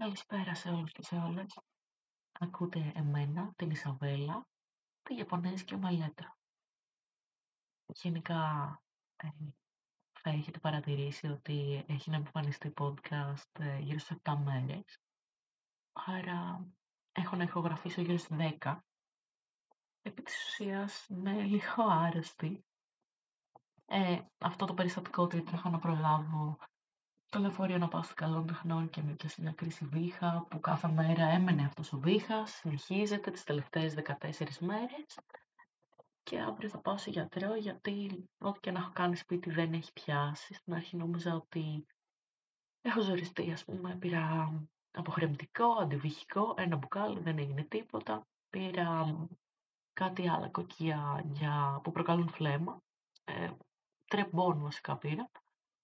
Καλησπέρα σε όλους και σε όλες. Ακούτε εμένα, την Ισαβέλα, τη Ιαπωνέζικη ομαλέτρα. Γενικά, ε, θα έχετε παρατηρήσει ότι έχει να εμφανιστεί podcast ε, γύρω σε 7 μέρες. Άρα, έχω να ηχογραφήσω γύρω στις 10. Επί της ουσίας, είμαι λίγο άρρωστη. Ε, αυτό το περιστατικό ότι είχα να προλάβω το λεωφορείο να πάω στο καλό των τεχνών και με πιάσει μια κρίση βήχα που κάθε μέρα έμενε αυτός ο βήχας, συνεχίζεται τις τελευταίες 14 μέρες και αύριο θα πάω σε γιατρό γιατί ό,τι και να έχω κάνει σπίτι δεν έχει πιάσει. Στην αρχή νόμιζα ότι έχω ζοριστεί, ας πούμε, πήρα αποχρεμτικό, αντιβυχικό, ένα μπουκάλι, δεν έγινε τίποτα. Πήρα κάτι άλλα κοκκία για... που προκαλούν φλέμα, ε, τρεμπόν βασικά πήρα,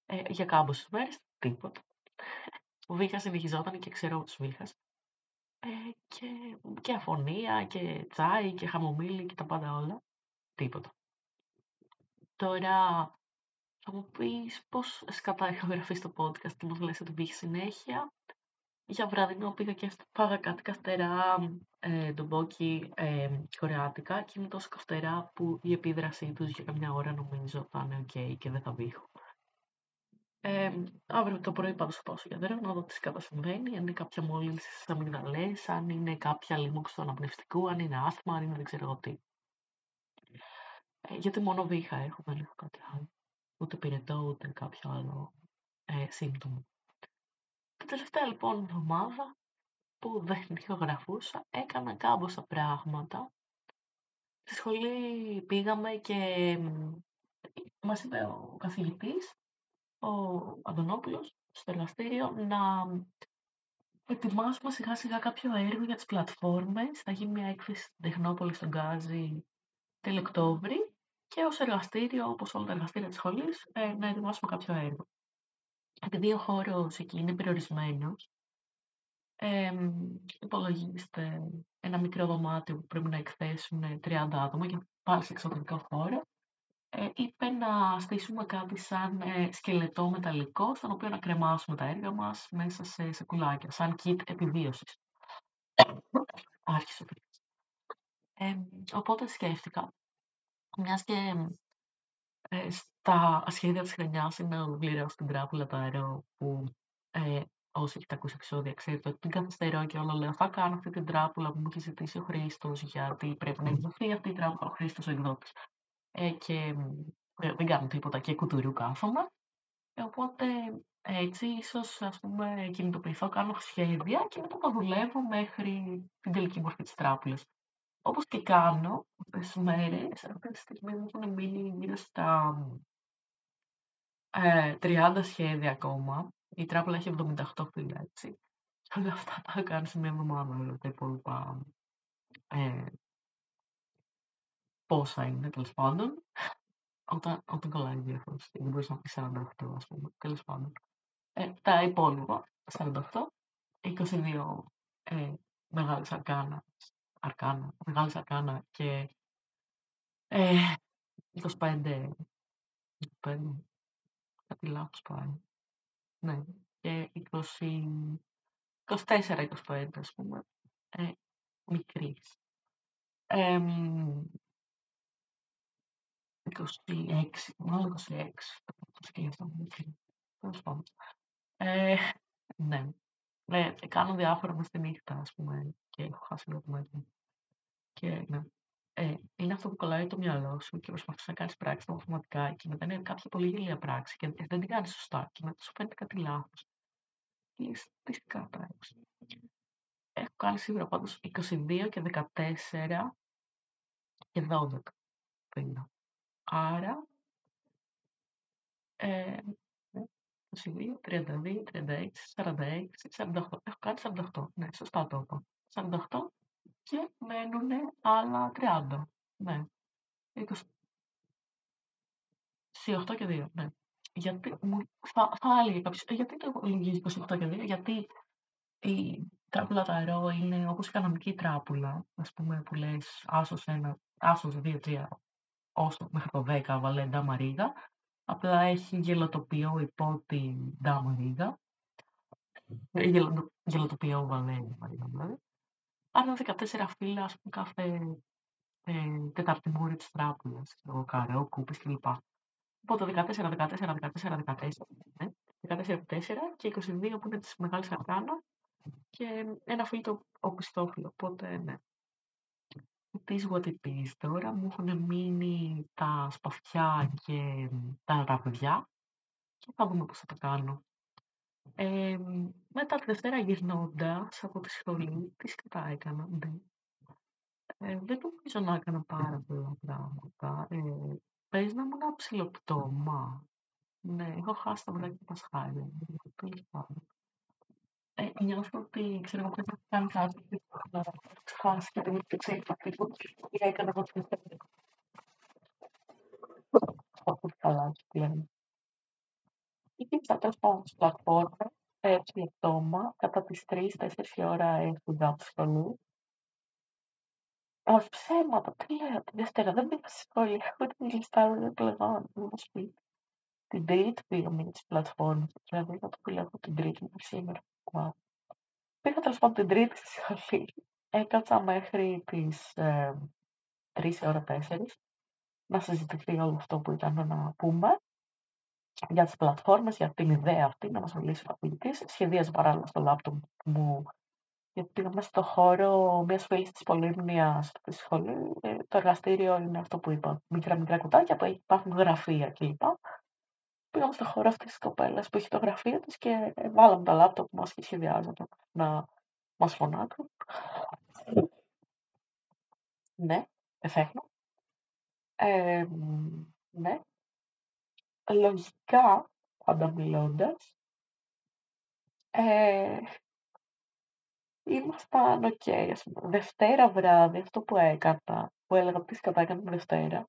ε, για κάμποσες μέρες τίποτα. Ο Βίχας συνεχιζόταν και ξέρω τους Βίχας. Ε, και, και αφωνία και τσάι και χαμομήλι και τα πάντα όλα. Τίποτα. Τώρα θα μου πεις πώς σκατά είχα γραφεί στο podcast και μου λες ότι πήγε συνέχεια. Για βραδινό πήγα και φάγα κάτι καυτερά ε, ντομπόκι ε, κορεάτικα και είναι τόσο καυτερά που η επίδρασή τους για καμιά ώρα νομίζω θα είναι ok και δεν θα βήχω. Ε, αύριο το πρωί πάντως θα πάω στο γιατρό να δω τι κατά συμβαίνει, αν είναι κάποια μόλυνση στις αμυγδαλές, αν είναι κάποια λίμωξη του αναπνευστικού, αν είναι άσθμα, αν είναι δεν ξέρω τι. Ε, γιατί μόνο βήχα έχω, δεν έχω κάτι άλλο. Ούτε πυρετό, ούτε κάποιο άλλο ε, σύμπτωμα. Την τελευταία λοιπόν εβδομάδα που δεν ηχογραφούσα, έκανα κάμποσα πράγματα. Στη σχολή πήγαμε και μας είπε ο καθηγητής ο Αντωνόπουλος στο εργαστήριο να ετοιμάσουμε σιγά σιγά κάποιο έργο για τις πλατφόρμες. Θα γίνει μια έκθεση στην Τεχνόπολη στον Γκάζι τέλειο Οκτώβρη και ως εργαστήριο, όπως όλα τα εργαστήρια της σχολής, ε, να ετοιμάσουμε κάποιο έργο. Επειδή ο χώρος εκεί είναι περιορισμένος, ε, υπολογίστε ένα μικρό δωμάτιο που πρέπει να εκθέσουν 30 άτομα και πάλι σε εξωτερικό χώρο ε, είπε να στήσουμε κάτι σαν ε, σκελετό μεταλλικό, στον οποίο να κρεμάσουμε τα έργα μας μέσα σε σακουλάκια, σαν kit επιβίωσης. Άρχισε ο ε, Οπότε σκέφτηκα, μιας και ε, στα σχέδια της χρονιάς είναι να ολοκληρώσω την τράπουλα το αερό που ε, όσοι έχετε ακούσει επεισόδια ξέρετε ότι την καθυστερώ και όλο λέω θα κάνω αυτή την τράπουλα που μου έχει ζητήσει ο Χρήστος γιατί πρέπει να εκδοθεί αυτή η τράπουλα ο Χρήστος ο εκδότης ε, και ε, δεν κάνω τίποτα και κουτουρού κάθομαι. Ε, οπότε έτσι ίσως ας πούμε κινητοποιηθώ, κάνω σχέδια και μετά το δουλεύω μέχρι την τελική μορφή της τράπουλας. Όπως και κάνω αυτές τις μέρες, αυτή τη στιγμή μου έχουν μείνει γύρω στα ε, 30 σχέδια ακόμα. Η τράπουλα έχει 78 φύλλα, έτσι. Και όλα αυτά τα κάνω σε μια εβδομάδα, τα υπόλοιπα ε, πόσα είναι, τέλος πάντων. Όταν, όταν κολλάει η διάφορες, δεν μπορείς να πεις 48, ας πούμε, τέλος πάντων. Ε, τα υπόλοιπα, 48, 22 ε, μεγάλες αρκάνα, αρκάνα, μεγάλες αρκάνα και ε, 25, 25, κάτι λάθος πάει. Ναι, και 20, 24-25, ας πούμε, ε, μικρής. Ε, 26, μάλλον 26, το σκέφτομαι. Τέλος πάντων. Ε, ναι. ναι. κάνω διάφορα μες στη νύχτα, ας πούμε, και έχω χάσει λίγο το μέτρο. Και ναι. Ε, είναι αυτό που κολλάει το μυαλό σου και προσπαθείς να κάνεις πράξη μαθηματικά και μετά είναι κάποια πολύ γελία πράξη και δεν την κάνεις σωστά και μετά σου φαίνεται κάτι λάθος. Και τι θα πράξη. Έχω κάνει σίγουρα πάντως 22 και 14 και 12 πριν. Άρα, ε, 22, 32, 36, 46, 48. Έχω κάνει 48. Ναι, σωστά το είπα. 48 και μένουν άλλα 30. Ναι. 20... 28 και 2, ναι. Γιατί μου θα, θα έλεγε κάποιος, «Ε, γιατί το λυγίζει 28 και 2, γιατί η τράπουλα ταρό είναι όπως η κανονική τράπουλα, ας πούμε, που λες άσος 1, άσος 2, 3, όσο μέχρι το 10 βάλε ντάμα ρίγα. Απλά έχει γελοτοπιό υπό την ντάμα ρίγα. γελοτοπία Βαλένη, δηλαδή. Άρα 14 φύλλα, ας πούμε, κάθε ε, τετάρτη μούρη της τράπουλας, ο καρεό, κούπης κλπ. Οπότε 14, 14, 14, 14, ναι. 14 4 και 22 που είναι της μεγάλης αρκάνα και ένα φίλτρο οπισθόφυλλο. Οπότε, ναι. It is what it is. Τώρα μου έχουν μείνει τα σπαθιά και τα ραβδιά και θα δούμε πώς θα τα κάνω. Ε, μετά τη Δευτέρα γυρνώντας από τη σχολή, τι σκατά έκανα, ναι. Ε, δεν νομίζω να έκανα πάρα πολλά πράγματα. Ε, πες να ήμουν ψιλοπτώμα. Ναι, έχω χάσει τα βράδια του Πασχάλη. Τέλος πάντων. Ε, νιώθω ότι ξέρω εγώ πρέπει να κάνει κάτι να ξεχάσει και δεν το ξέρει τι έκανα εγώ την Όχι καλά, πλέον. Υπήρξα τέλος πάντων στην πλατφόρμα, έτσι λεπτόμα, κατά τις 3-4 η ώρα έφυγα από τη σχολή. Όχι ψέματα, τι λέω, την Δευτέρα δεν πήγα στη σχολή, έχω την λιστάρω για πλεγόν, μου σπίτι. Την Τρίτη πήγαμε για τις πλατφόρμες, δηλαδή θα το από την Τρίτη μέχρι σήμερα. Wow. Πήγα τέλος πάντων την Τρίτη στη σχολή, έκατσα μέχρι τις ε, 3 ώρα 4 να συζητηθεί όλο αυτό που ήταν να πούμε για τις πλατφόρμες, για την ιδέα αυτή, να μας μιλήσει ο καθηγητής. Σχεδίαζε παράλληλα στο λάπτοπ μου, γιατί πήγαμε στο χώρο μιας φίλης της Πολύμνιας στη σχολή. Ε, το εργαστήριο είναι αυτό που είπα, μικρά μικρά κουτάκια που υπάρχουν γραφεία κλπ. Πήγαμε στο χώρο αυτής της κοπέλας που έχει το γραφείο της και βάλαμε τα λάπτοπ μας και σχεδιάζαμε να μας φωνάξουν. Ναι, εφέχνω. Ε, ναι, λογικά, πάντα μιλώντας, ε, ήμασταν OK, okay, ας πούμε. Δευτέρα βράδυ, αυτό που έκανα, που έλεγα τι κατά έκανα τη Δευτέρα,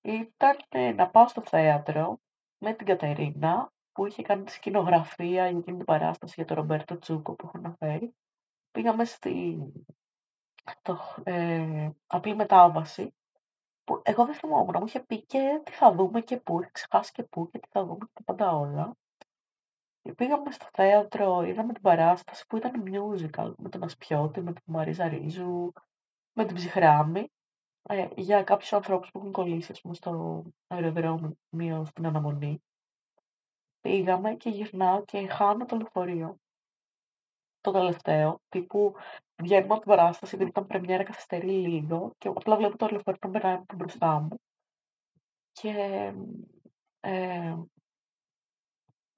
ήταν να πάω στο θέατρο με την Κατερίνα, που είχε κάνει τη σκηνογραφία για εκείνη την παράσταση για τον Ρομπέρτο Τσούκο που έχω αναφέρει. Πήγαμε στη το, ε, απλή μετάβαση που εγώ δεν θυμόμουν, μου είχε πει και τι θα δούμε και πού, είχε ξεχάσει και πού και τι θα δούμε και πάντα όλα. Και πήγαμε στο θέατρο, είδαμε την παράσταση που ήταν musical με τον Ασπιώτη, με την Μαρίζα Ρίζου, με την Ψυχράμη, ε, για κάποιους ανθρώπους που έχουν κολλήσει πούμε, στο αεροδρόμιο στην αναμονή. Πήγαμε και γυρνάω και χάνω το λεωφορείο. Το τελευταίο, τύπου βγαίνουμε από την παράσταση, επειδή ήταν πρεμιέρα καθυστερεί λίγο και απλά βλέπω το λεωφορείο να περνάει από μπροστά μου. Και ε,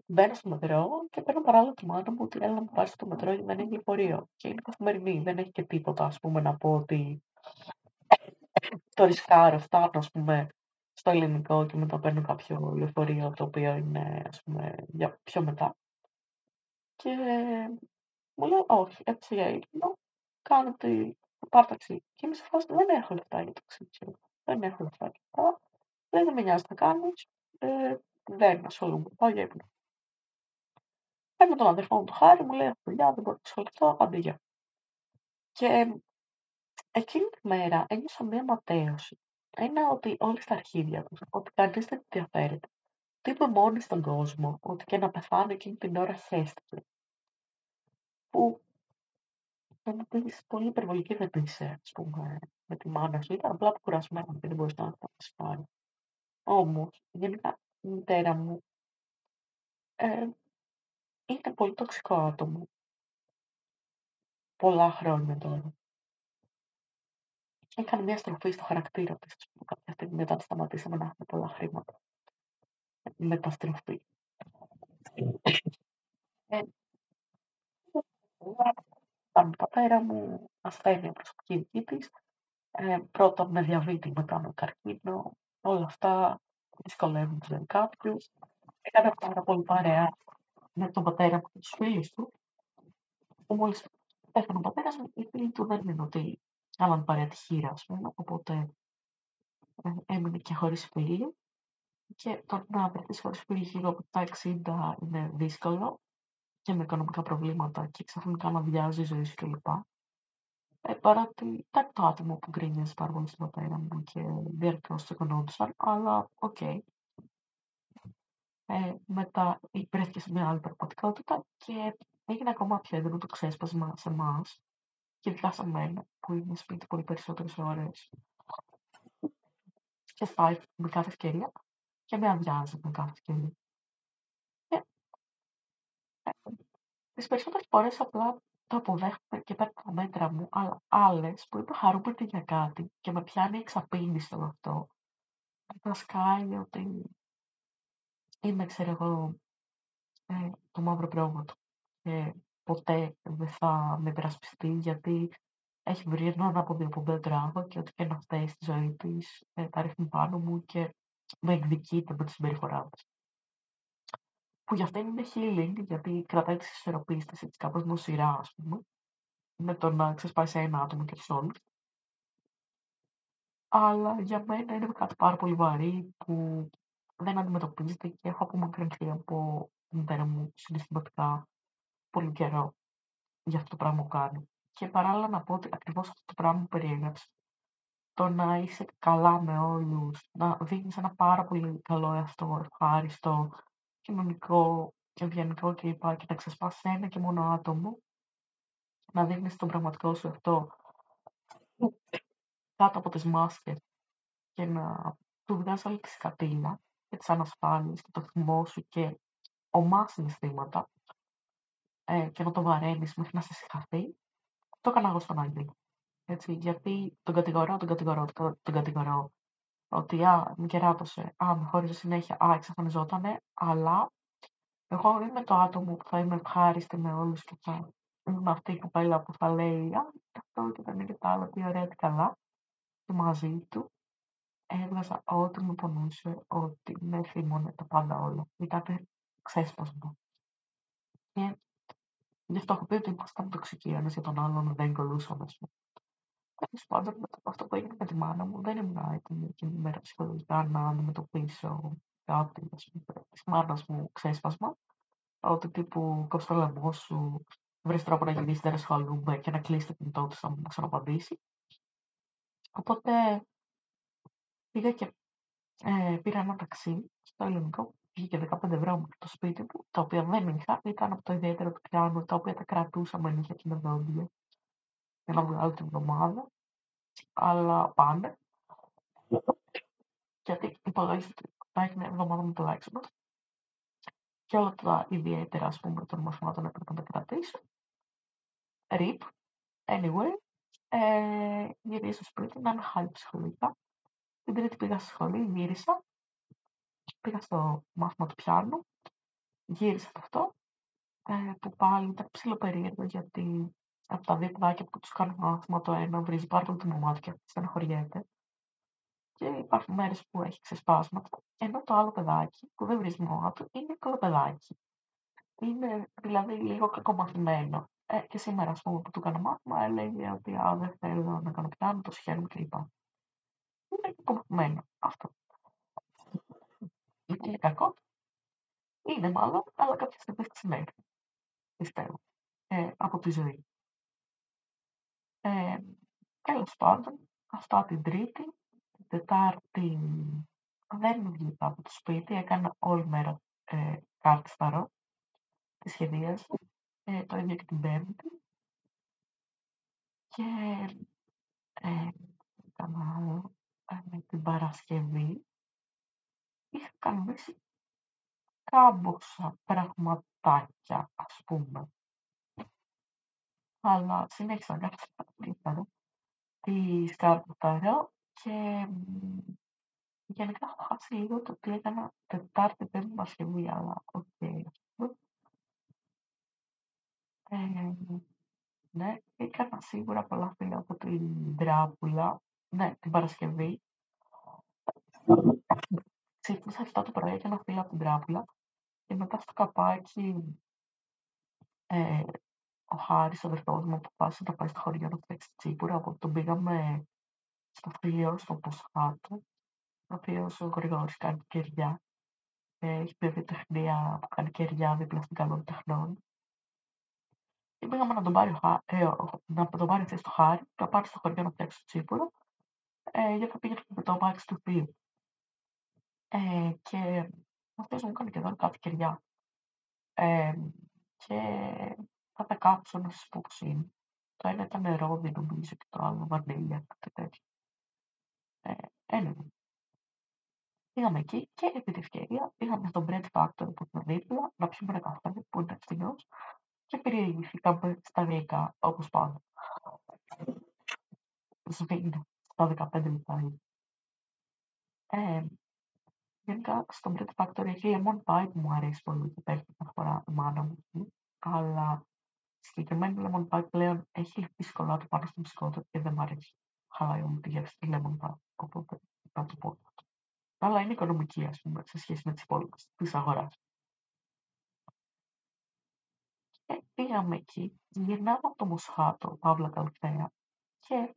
μπαίνω στο μετρό και παίρνω παράλληλα τη μάνα μου ότι έλα να μου πάρεις στο μετρό γιατί δεν έχει λεωφορείο. Και είναι καθημερινή, δεν έχει και τίποτα, ας πούμε, να πω ότι το ρισκάρω, φτάνω, ας πούμε, στο ελληνικό και μετά παίρνω κάποιο λεωφορείο το οποίο είναι, ας πούμε, για πιο μετά. Και μου λέει, όχι, έτσι για ήλιο, κάνω τη πάρ ταξί. Και είμαι σε φάση, δεν έχω λεφτά για το ταξί. Δεν έχω λεφτά για το Δεν, δεν με νοιάζει να κάνεις. Ε, δεν ασχολούμαι. Πάω για ύπνο. Παίρνω τον αδερφό μου του χάρη, μου λέει: Έχω δουλειά, δεν μπορώ να ασχοληθώ, αντί Και εκείνη τη μέρα ένιωσα μία ματέωση. Ένα ότι όλοι στα αρχίδια τους, ότι κανείς δεν ενδιαφέρεται. Τι είπε μόνη στον κόσμο, ότι και να πεθάνω εκείνη την ώρα χέστηκε. Που θα μου πεις πολύ υπερβολικής δεν είσαι, ας πούμε, με τη μάνα σου. Ήταν απλά αποκουρασμένη και δεν μπορείς να τα πάρει. Όμως, γενικά, η μητέρα μου ε, είναι πολύ τοξικό άτομο. Πολλά χρόνια τώρα. Έκανε μια στροφή στο χαρακτήρα της, ας πούμε, κάποια στιγμή μετά τη σταματήσαμε να έχουμε πολλά χρήματα. Μεταστροφή. Ε, ήταν η πατέρα μου, ασθένεια προσωπική δική της. Ε, πρώτα με διαβήτη, μετά με καρκίνο. Όλα αυτά δυσκολεύουν τη ζωή κάποιους. Έκανα πάρα πολύ παρέα με τον πατέρα μου και τους φίλους του. Μόλις πέθανε ο πατέρας μου, οι φίλοι του δεν είναι ότι άλλαν παρέα τη χείρα, ας πούμε. Οπότε ε, έμεινε και χωρίς φίλοι. Και το να βρεθείς χωρίς φίλοι γύρω από τα 60 είναι δύσκολο και με οικονομικά προβλήματα και ξαφνικά να βιάζει η ζωή σου κλπ. Ε, παρότι ήταν το άτομο που γκρίνιαζε πάρα πολύ στον πατέρα μου και διαρκώς τσακωνόντουσαν, αλλά OK. Okay. Ε, μετά βρέθηκε σε μια άλλη πραγματικότητα και έγινε ακόμα πιο έντονο το ξέσπασμα σε εμάς και ειδικά σε μένα, που είμαι σπίτι πολύ περισσότερες ώρες και σπάει με κάθε ευκαιρία και με αδειάζει με κάθε ευκαιρία. Και ε, τις περισσότερες φορές απλά το αποδέχομαι και παίρνω τα μέτρα μου, αλλά άλλες που είμαι χαρούμενη για κάτι και με πιάνει εξαπίνηση όλο αυτό, θα σκάει ότι είμαι, ξέρω εγώ, ε, το μαύρο πρόβατο και ποτέ δεν θα με υπερασπιστεί γιατί έχει βρει έναν από δεν τράβο και ό,τι και να φταίει στη ζωή της ε, τα ρίχνει πάνω μου και με εκδικείται με τη συμπεριφορά της. Που για αυτήν είναι healing, γιατί κρατάει τις ισορροπίες της έτσι κάπως νοσηρά, ας πούμε, με το να ξεσπάσει ένα άτομο και τους όλους. Αλλά για μένα είναι κάτι πάρα πολύ βαρύ που δεν αντιμετωπίζεται και έχω απομακρυνθεί από την μητέρα μου συναισθηματικά πολύ καιρό για αυτό το πράγμα που κάνει. Και παράλληλα να πω ότι ακριβώς αυτό το πράγμα που περιέγραψες, το να είσαι καλά με όλους, να δίνεις ένα πάρα πολύ καλό εαυτό, ευχάριστο, κοινωνικό, ευγενικό κλπ. Και να ξεσπάσει ένα και μόνο άτομο, να δείχνεις τον πραγματικό σου αυτό κάτω από τις μάσκες και να του βγάζεις όλη τη σκατήλα και τις ανασφάλειες και το θυμό σου και ομά συναισθήματα ε, και να το βαραίνεις μέχρι να σε συγχαθεί, το έκανα εγώ στον Άγγελο. Έτσι, γιατί τον κατηγορώ, τον κατηγορώ, τον, τον κατηγορώ. Ότι α, με κεράτωσε, α, με χώριζε συνέχεια, α, εξαφανιζότανε, αλλά εγώ είμαι το άτομο που θα είμαι ευχάριστη με όλους και θα είμαι αυτή η κοπέλα που θα λέει Α, αυτό και δεν είναι και τα άλλα, τι ωραία, τι καλά. Και μαζί του έβγαζα ό,τι μου πονούσε, ότι με θύμωνε τα πάντα όλα. Ήταν ξέσπασμα. Και Γι' αυτό έχω πει ότι ήμασταν τοξικοί ένα για τον άλλον, δεν κολούσαμε. Τέλος πάντων, αυτό που έγινε με τη μάνα μου, δεν ήμουν έτοιμη εκείνη την μέρα ψυχολογικά να αντιμετωπίσω κάτι της μάνας μου ξέσπασμα. Ότι τύπου κόψει το λαιμό σου, βρει τρόπο να γυρίσει, δεν ασχολούμαι και να κλείσει το κινητό του να ξαναπαντήσει. Οπότε πήγα και ε, πήρα ένα ταξί στο ελληνικό βγήκε 15 ευρώ μέχρι το σπίτι μου, τα οποία δεν είχα, ήταν από το ιδιαίτερο του πιάνου, τα οποία τα κρατούσα με νύχια και με δόντια για να βγάλω την εβδομάδα. Αλλά πάνε. Γιατί υπολογίζω ότι θα έχει μια εβδομάδα με τουλάχιστον. Και όλα τα ιδιαίτερα, ας πούμε, των μαθημάτων έπρεπε να τα κρατήσω. RIP. Anyway. Ε, γύρισα στο σπίτι, να είμαι χάλη ψυχολογικά. Την τρίτη πήγα στη σχολή, γύρισα πήγα στο μάθημα του πιάνου, γύρισα από αυτό, ε, που πάλι ήταν ψηλοπερίεργο γιατί από τα δύο παιδάκια που τους κάνω μάθημα το ένα βρίζει πάρα πολύ το μαμά του και στεναχωριέται. Και υπάρχουν μέρες που έχει ξεσπάσματα, ενώ το άλλο παιδάκι που δεν βρίζει μαμά του είναι παιδάκι. Είναι δηλαδή λίγο κακομαθημένο. Ε, και σήμερα, ας πούμε, που του κάνω μάθημα, έλεγε ότι α, δεν θέλω να κάνω πιάνο, το σχέδιο κλπ. Είναι κακομαθημένο αυτό είναι κακό. Είναι μάλλον, αλλά κάποια στιγμή θα σημαίνει. Πιστεύω. Ε, από τη ζωή. Ε, Τέλο πάντων, αυτά την Τρίτη. Την Τετάρτη δεν βγήκα από το σπίτι. Έκανα όλη μέρα ε, κάρτη Τη σχεδίασα. Ε, το ίδιο και την Πέμπτη. Και ε, έκανα άλλο ε, την Παρασκευή είχα κανονίσει κάμποσα πραγματάκια, ας πούμε. Αλλά συνέχισα να κάνω τη σκάρπουταρα και γενικά έχω χάσει λίγο το τι έκανα Τετάρτη, Πέμπτη, Παρασκευή, αλλά OK. Okay. Ε, ναι, έκανα σίγουρα πολλά φύλλα από την Τράπουλα, ναι, την Παρασκευή. Ξύπνησα 7 το πρωί, έκανα φύλλα από την τράπουλα και μετά στο καπάκι ε, ο Χάρης, ο αδερφός μου, αποφάσισε να πάει στο χωριό να φτιάξει τσίπουρα, οπότε τον πήγαμε στο θείο, στο Ποσχάτο. Ο οποίος ο Γρηγόρης κάνει κεριά. Ε, έχει βιοτεχνία που κάνει κεριά δίπλα στην καλών τεχνών. Και πήγαμε να τον πάρει, ε, να τον πάρει θέση στο Χάρη, να πάρει στο χωριό να φτιάξει το τσίπουρο, ε, γιατί θα πήγαινε με το αμάξι του θείου. Ε, και αυτός μου έκανε και εδώ κάτι κεριά. Ε, και Θα τα κάψω να σας πω πώς είναι. Το ένα ήταν ρόδι νομίζω και το άλλο βανίλια, κάτι τέτοιο. Ε, anyway. Πήγαμε εκεί και επί τη ευκαιρία πήγαμε στο Bread Factory που ήταν δίπλα να πιούμε ένα καφέ που ήταν φθηνός και περιηγηθήκαμε στα αγγλικά όπως πάντα. Σβήνω στα 15 λεπτά. Ε, γενικά στο Bread Factory έχει lemon pie που μου αρέσει πολύ και παίρνει κάθε φορά η μάνα μου εκεί, αλλά συγκεκριμένη lemon pie πλέον έχει λεπτή σκολάτα πάνω στο μπισκότο και δεν μου αρέσει. Χαλάει όλη τη γεύση τη lemon pie, οπότε θα το πω. Αλλά είναι οικονομική, ας πούμε, σε σχέση με τις υπόλοιπες της αγοράς. Και πήγαμε εκεί, γυρνάμε από το Μοσχάτο, Παύλα Καλυθέα, και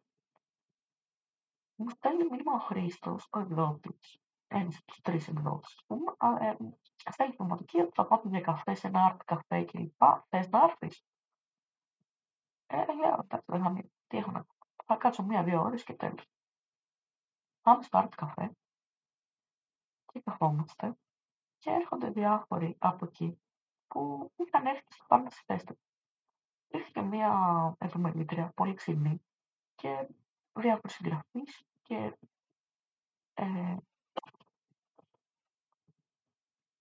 μου στέλνει μήνυμα ο Χρήστος, ο εκδότης, ένας από τους τρεις εκδότες, ας πούμε, ε, στέλνει πνευματική ότι θα πάμε για καφέ σε ένα art καφέ και λοιπά, θες να έρθεις. Ε, λέω, εντάξει, δεν θα τι έχω να Θα κάτσω μία-δύο ώρες και τέλος. Πάμε στο art καφέ και καθόμαστε και έρχονται διάφοροι από εκεί που είχαν έρθει στο πάνω στη θέση Ήρθε και μία επιμελήτρια πολύ ξινή και διάφοροι συγγραφείς και ε,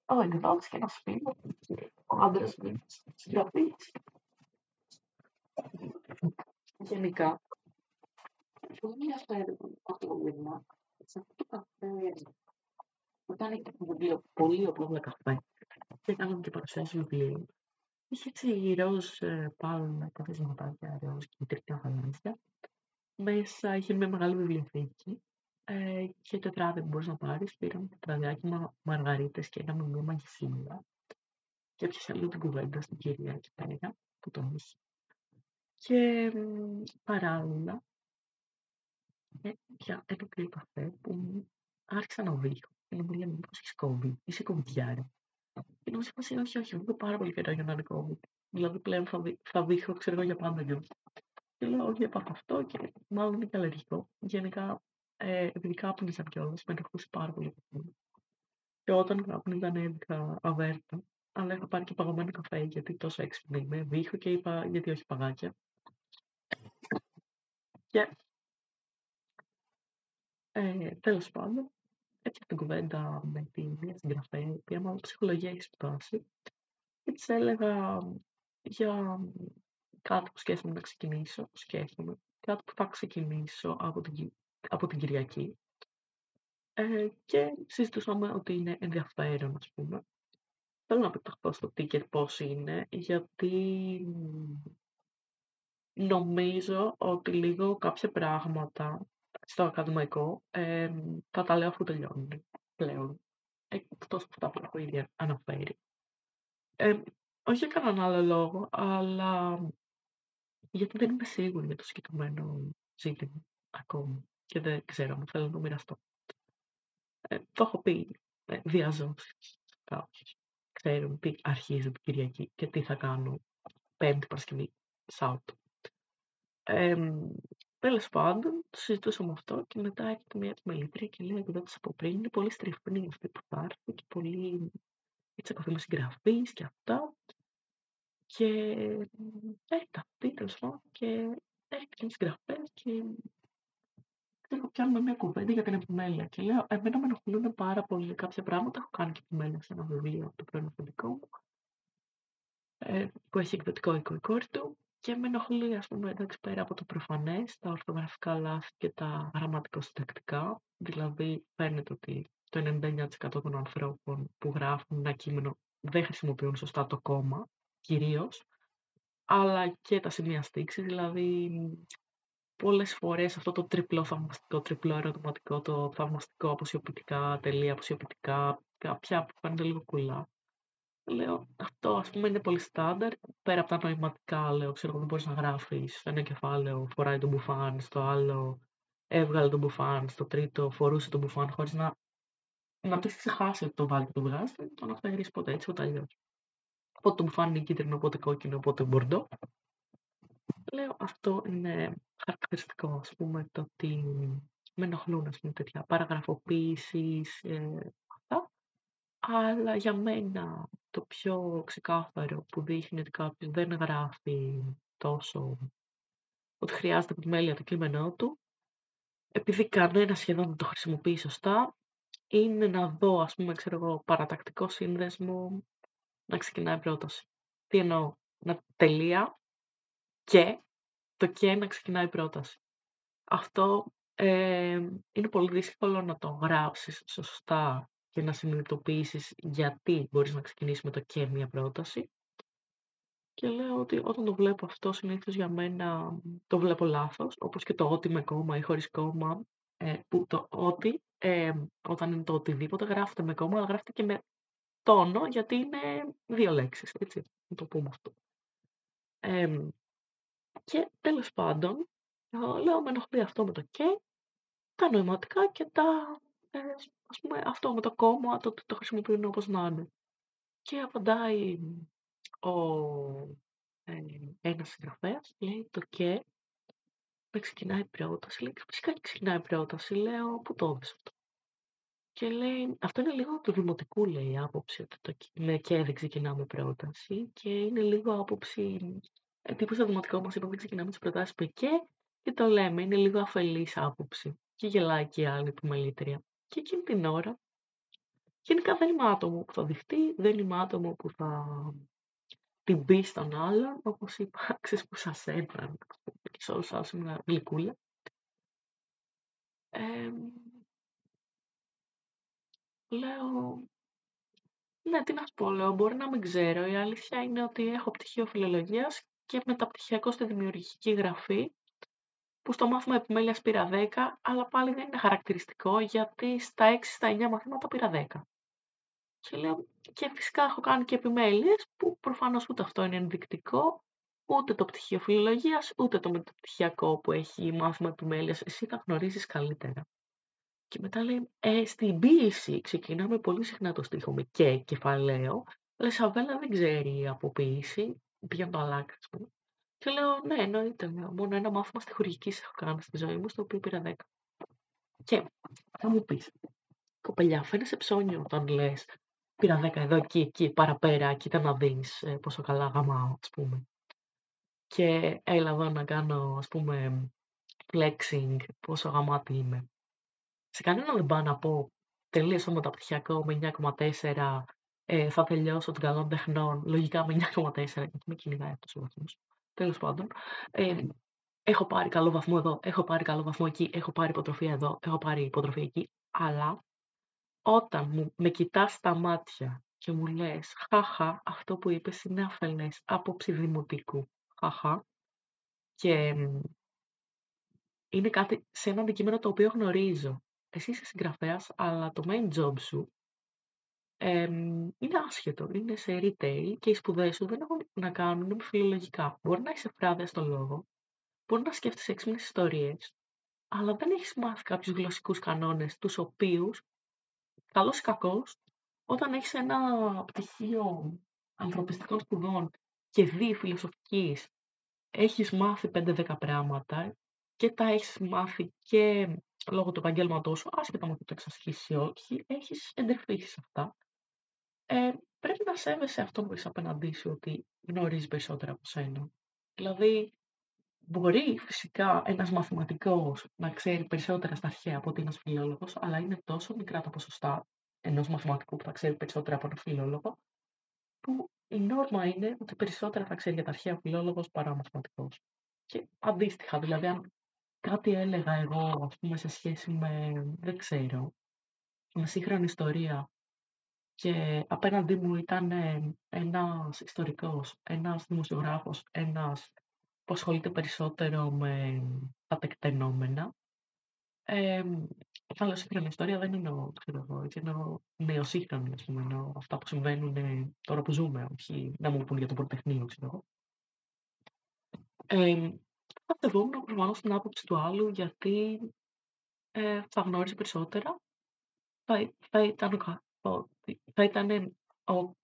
ο εκδότης και ένας φίλος, ο άντρας μου, συγγραφής. Γενικά, πολύ ενδιαφέρον αυτό το βήμα. Σε αυτό το καφέ, όταν είχε το βιβλίο πολύ απλό καφέ και κάναμε και παρουσιάσει βιβλίο, είχε έτσι ροζ πάνω κάποια ζηματάκια ροζ και μητρικά γαλάζια. Μέσα είχε μια μεγάλη βιβλιοθήκη ε, και τετράδι που μπορείς να πάρεις. Πήραμε τετραδιάκι με μαργαρίτες και ένα μια μαγισίλα. Και έπιασε λίγο την κουβέντα στην κυρία εκεί πέρα, που τον είχε. Και παράλληλα, ε, πια ένα κρύο καφέ που άρχισα να βήχω. Και να μου λένε, μήπως έχεις COVID, είσαι κομβιτιάρη. Και νομίζω πως όχι, όχι, έχω πάρα πολύ καιρό για να είναι COVID. Δηλαδή πλέον θα, δει, θα δείχνω, ξέρω εγώ για πάντα νιώθω. Και λέω, όχι, από αυτό και μάλλον είναι και αλλεργικό. Γενικά, ε, επειδή κάπνιζα κιόλας, με ενοχλούσε πάρα πολύ. Και όταν κάπνιζα έδικα αβέρτα, αλλά είχα πάρει και παγωμένο καφέ, γιατί τόσο έξυπνη είμαι. Βήχω και είπα, γιατί όχι παγάκια. Και ε, τέλος πάντων, έτσι την κουβέντα με τη μία συγγραφέα, η οποία μάλλον ψυχολογία έχει σπουδάσει, και της έλεγα για κάτι που σκέφτομαι να ξεκινήσω, σκέφτομαι, κάτι που θα ξεκινήσω από την, από την Κυριακή. Ε, και συζητούσαμε ότι είναι ενδιαφέρον, ας πούμε. Θέλω να πεταχτώ στο ticket πώς είναι, γιατί νομίζω ότι λίγο κάποια πράγματα στο ακαδημαϊκό ε, θα τα λέω αφού τελειώνουν πλέον. Εκτός από αυτά που έχω ήδη αναφέρει. Ε, όχι για κανέναν άλλο λόγο, αλλά γιατί δεν είμαι σίγουρη για το συγκεκριμένο ζήτημα ακόμα και δεν ξέρω αν θέλω να το μοιραστώ. Ε, το έχω πει ε, διαζώσεις κάποιους. Ξέρουν τι αρχίζει την Κυριακή και τι θα κάνω Πέμπτη Παρασκευή Σάββατο. Ε, Τέλος πάντων, το συζητούσαμε αυτό και μετά έρχεται μια επιμελήτρια και λέει: Εκδότη από πριν είναι πολύ στριφνή αυτή που θα έρθει και πολύ έτσι ακολουθούμε συγγραφής και αυτά. Και έρχεται αυτή τέλος πάντων και έρχεται και συγγραφέα και ξέρω, πιάνουμε μια κουβέντα για την επιμέλεια. Και λέω: Εμένα με ενοχλούν πάρα πολύ κάποια πράγματα. Έχω κάνει και επιμέλεια σε ένα βιβλίο, το πρώην μου, ε, που έχει εκδοτικό οικό η κόρη του. Και με ενοχλεί, ας πούμε, εντάξει, πέρα από το προφανές, τα ορθογραφικά λάθη και τα γραμματικοσυντακτικά. Δηλαδή, φαίνεται ότι το 99% των ανθρώπων που γράφουν ένα κείμενο δεν χρησιμοποιούν σωστά το κόμμα, κυρίως, αλλά και τα σημεία στήξη, δηλαδή πολλές φορές αυτό το τριπλό θαυμαστικό, τριπλό ερωτηματικό, το θαυμαστικό αποσιοποιητικά, τελεία αποσιοποιητικά, κάποια που φαίνονται λίγο κουλά. Λέω, αυτό ας πούμε είναι πολύ στάνταρ. Πέρα από τα νοηματικά, λέω, ξέρω, δεν μπορείς να γράφεις ένα κεφάλαιο, φοράει τον μπουφάν, στο άλλο έβγαλε τον μπουφάν, στο τρίτο φορούσε τον μπουφάν, χωρίς να, να το έχεις ξεχάσει ότι το βάλει και το βγάζεις, δεν τον αφαιρείς ποτέ έτσι, ούτε αλλιώς. Οπότε το μπουφάν είναι κίτρινο, οπότε κόκκινο, οπότε μπορντό. Λέω, αυτό είναι χαρακτηριστικό, ας πούμε, το ότι με ενοχλούν, ας πούμε, τέτοια παραγραφοποίησεις, ε, αυτά. Αλλά για μένα το πιο ξεκάθαρο που δείχνει ότι κάποιος δεν γράφει τόσο ότι χρειάζεται επιμέλεια το κείμενό του, επειδή κανένας σχεδόν δεν το χρησιμοποιεί σωστά, είναι να δω, ας πούμε, ξέρω εγώ, παρατακτικό σύνδεσμο να ξεκινάει πρόταση. Τι εννοώ, να τελεία και το και να ξεκινάει πρόταση. Αυτό ε, είναι πολύ δύσκολο να το γράψεις σωστά και να συνειδητοποιήσεις γιατί μπορείς να ξεκινήσεις με το και μια πρόταση. Και λέω ότι όταν το βλέπω αυτό συνήθως για μένα το βλέπω λάθος, όπως και το ότι με κόμμα ή χωρίς κόμμα, ε, που το ότι ε, όταν είναι το οτιδήποτε γράφεται με κόμμα, αλλά γράφεται και με τόνο, γιατί είναι δύο λέξεις, έτσι, να το πούμε αυτό. Και τέλος πάντων, λέω με ενοχλεί αυτό με το και, τα νοηματικά και τα, ε, ας πούμε, αυτό με το κόμμα, το, το χρησιμοποιούν όπως να είναι. Και απαντάει ο ε, ένας συγγραφέας, λέει το και, με ξεκινάει πρόταση, λέει, φυσικά και ξεκινάει πρόταση, λέω, πού το έδωσε αυτό; Και λέει, αυτό είναι λίγο του δημοτικού, λέει, η άποψη, ότι το με και δεν ξεκινάμε πρόταση και είναι λίγο άποψη, ε, τύπου στο δημοτικό μας είπαμε ξεκινάμε τις προτάσεις με και και το λέμε, είναι λίγο αφελής άποψη. Και γελάει και η άλλη επιμελήτρια. Και εκείνη την ώρα, γενικά δεν είμαι άτομο που θα δειχτεί, δεν είμαι άτομο που θα την πει στον άλλον, όπως είπα, ξέρεις που σας έπρεπε και σε όλους άλλους ήμουν γλυκούλα. Ε, λέω, ναι, τι να σου πω, λέω, μπορεί να μην ξέρω. Η αλήθεια είναι ότι έχω πτυχίο φιλολογίας και μεταπτυχιακό στη δημιουργική γραφή που στο μάθημα επιμέλειας πήρα 10, αλλά πάλι δεν είναι χαρακτηριστικό γιατί στα 6 στα 9 μαθήματα πήρα 10. Και λέω, και φυσικά έχω κάνει και επιμέλειες που προφανώς ούτε αυτό είναι ενδεικτικό, ούτε το πτυχίο φιλολογίας, ούτε το μεταπτυχιακό που έχει μάθημα επιμέλειας. Εσύ θα γνωρίζεις καλύτερα. Και μετά λέει, ε, στην ποίηση ξεκινάμε πολύ συχνά το στίχο με και κεφαλαίο, αλλά η Σαβέλα δεν ξέρει από ποίηση, πήγαινε το αλλάξει, ας πούμε. Και λέω, ναι, εννοείται. Μόνο ένα μάθημα στη χορηγική έχω κάνει στη ζωή μου, στο οποίο πήρα 10. Και θα μου πεις, κοπελιά, φαίνεσαι ψώνιο όταν λες, πήρα 10 εδώ, εκεί, εκεί, παραπέρα, κοίτα να δεις ε, πόσο καλά γαμάω, ας πούμε. Και έλα εδώ να κάνω, ας πούμε, flexing, πόσο γαμάτι είμαι. Σε κανένα δεν πάω να πω, τελείωσα το μεταπτυχιακό με 9,4, ε, θα τελειώσω των καλών τεχνών, λογικά με 9,4, γιατί με κυνηγάει αυτός ο βαθμός. Τέλος πάντων, ε, έχω πάρει καλό βαθμό εδώ, έχω πάρει καλό βαθμό εκεί, έχω πάρει υποτροφία εδώ, έχω πάρει υποτροφία εκεί, αλλά όταν μου, με κοιτάς στα μάτια και μου λες «Χαχα, αυτό που είπες είναι αφελές, άποψη δημοτικού, χαχα» και είναι κάτι σε ένα αντικείμενο το οποίο γνωρίζω. Εσύ είσαι συγγραφέας, αλλά το main job σου είναι άσχετο. Είναι σε retail και οι σπουδές σου δεν έχουν να κάνουν με φιλολογικά. Μπορεί να είσαι φράδια στο λόγο, μπορεί να σκέφτεσαι έξυπνες ιστορίες, αλλά δεν έχεις μάθει κάποιους γλωσσικούς κανόνες, τους οποίους, καλός ή κακός, όταν έχεις ένα πτυχίο ανθρωπιστικών σπουδών και δι φιλοσοφικής, έχεις μάθει 5-10 πράγματα και τα έχεις μάθει και λόγω του επαγγέλματός σου, άσχετα με το εξασχίσει ή όχι, έχεις εντρυφήσει σε αυτά. Ε, πρέπει να σέβεσαι αυτό που είσαι απέναντί σου ότι γνωρίζεις περισσότερα από σένα. Δηλαδή, μπορεί φυσικά ένας μαθηματικός να ξέρει περισσότερα στα αρχαία από ότι ένας φιλόλογος, αλλά είναι τόσο μικρά τα ποσοστά ενός μαθηματικού που θα ξέρει περισσότερα από έναν φιλόλογο, που η νόρμα είναι ότι περισσότερα θα ξέρει για τα αρχαία φιλόλογος παρά ο μαθηματικός. Και αντίστοιχα, δηλαδή, αν κάτι έλεγα εγώ, ας πούμε, σε σχέση με, δεν ξέρω, με σύγχρονη ιστορία, και απέναντί μου ήταν ε, ένας ιστορικός, ένας δημοσιογράφος, ένας που ασχολείται περισσότερο με τα τεκτενόμενα. Ε, όταν λέω σύγχρονη ιστορία δεν εννοώ, ξέρω εγώ, έτσι εννοώ νεοσύγχρονη, ας πούμε, εννοώ αυτά που συμβαίνουν τώρα που ζούμε, όχι να μου πούν για το Πολυτεχνείο, ξέρω εγώ. Ε, θα θευόμουν προφανώς την άποψη του άλλου, γιατί ε, θα γνώριζε περισσότερα, θα, θα ήταν ότι θα ήταν ο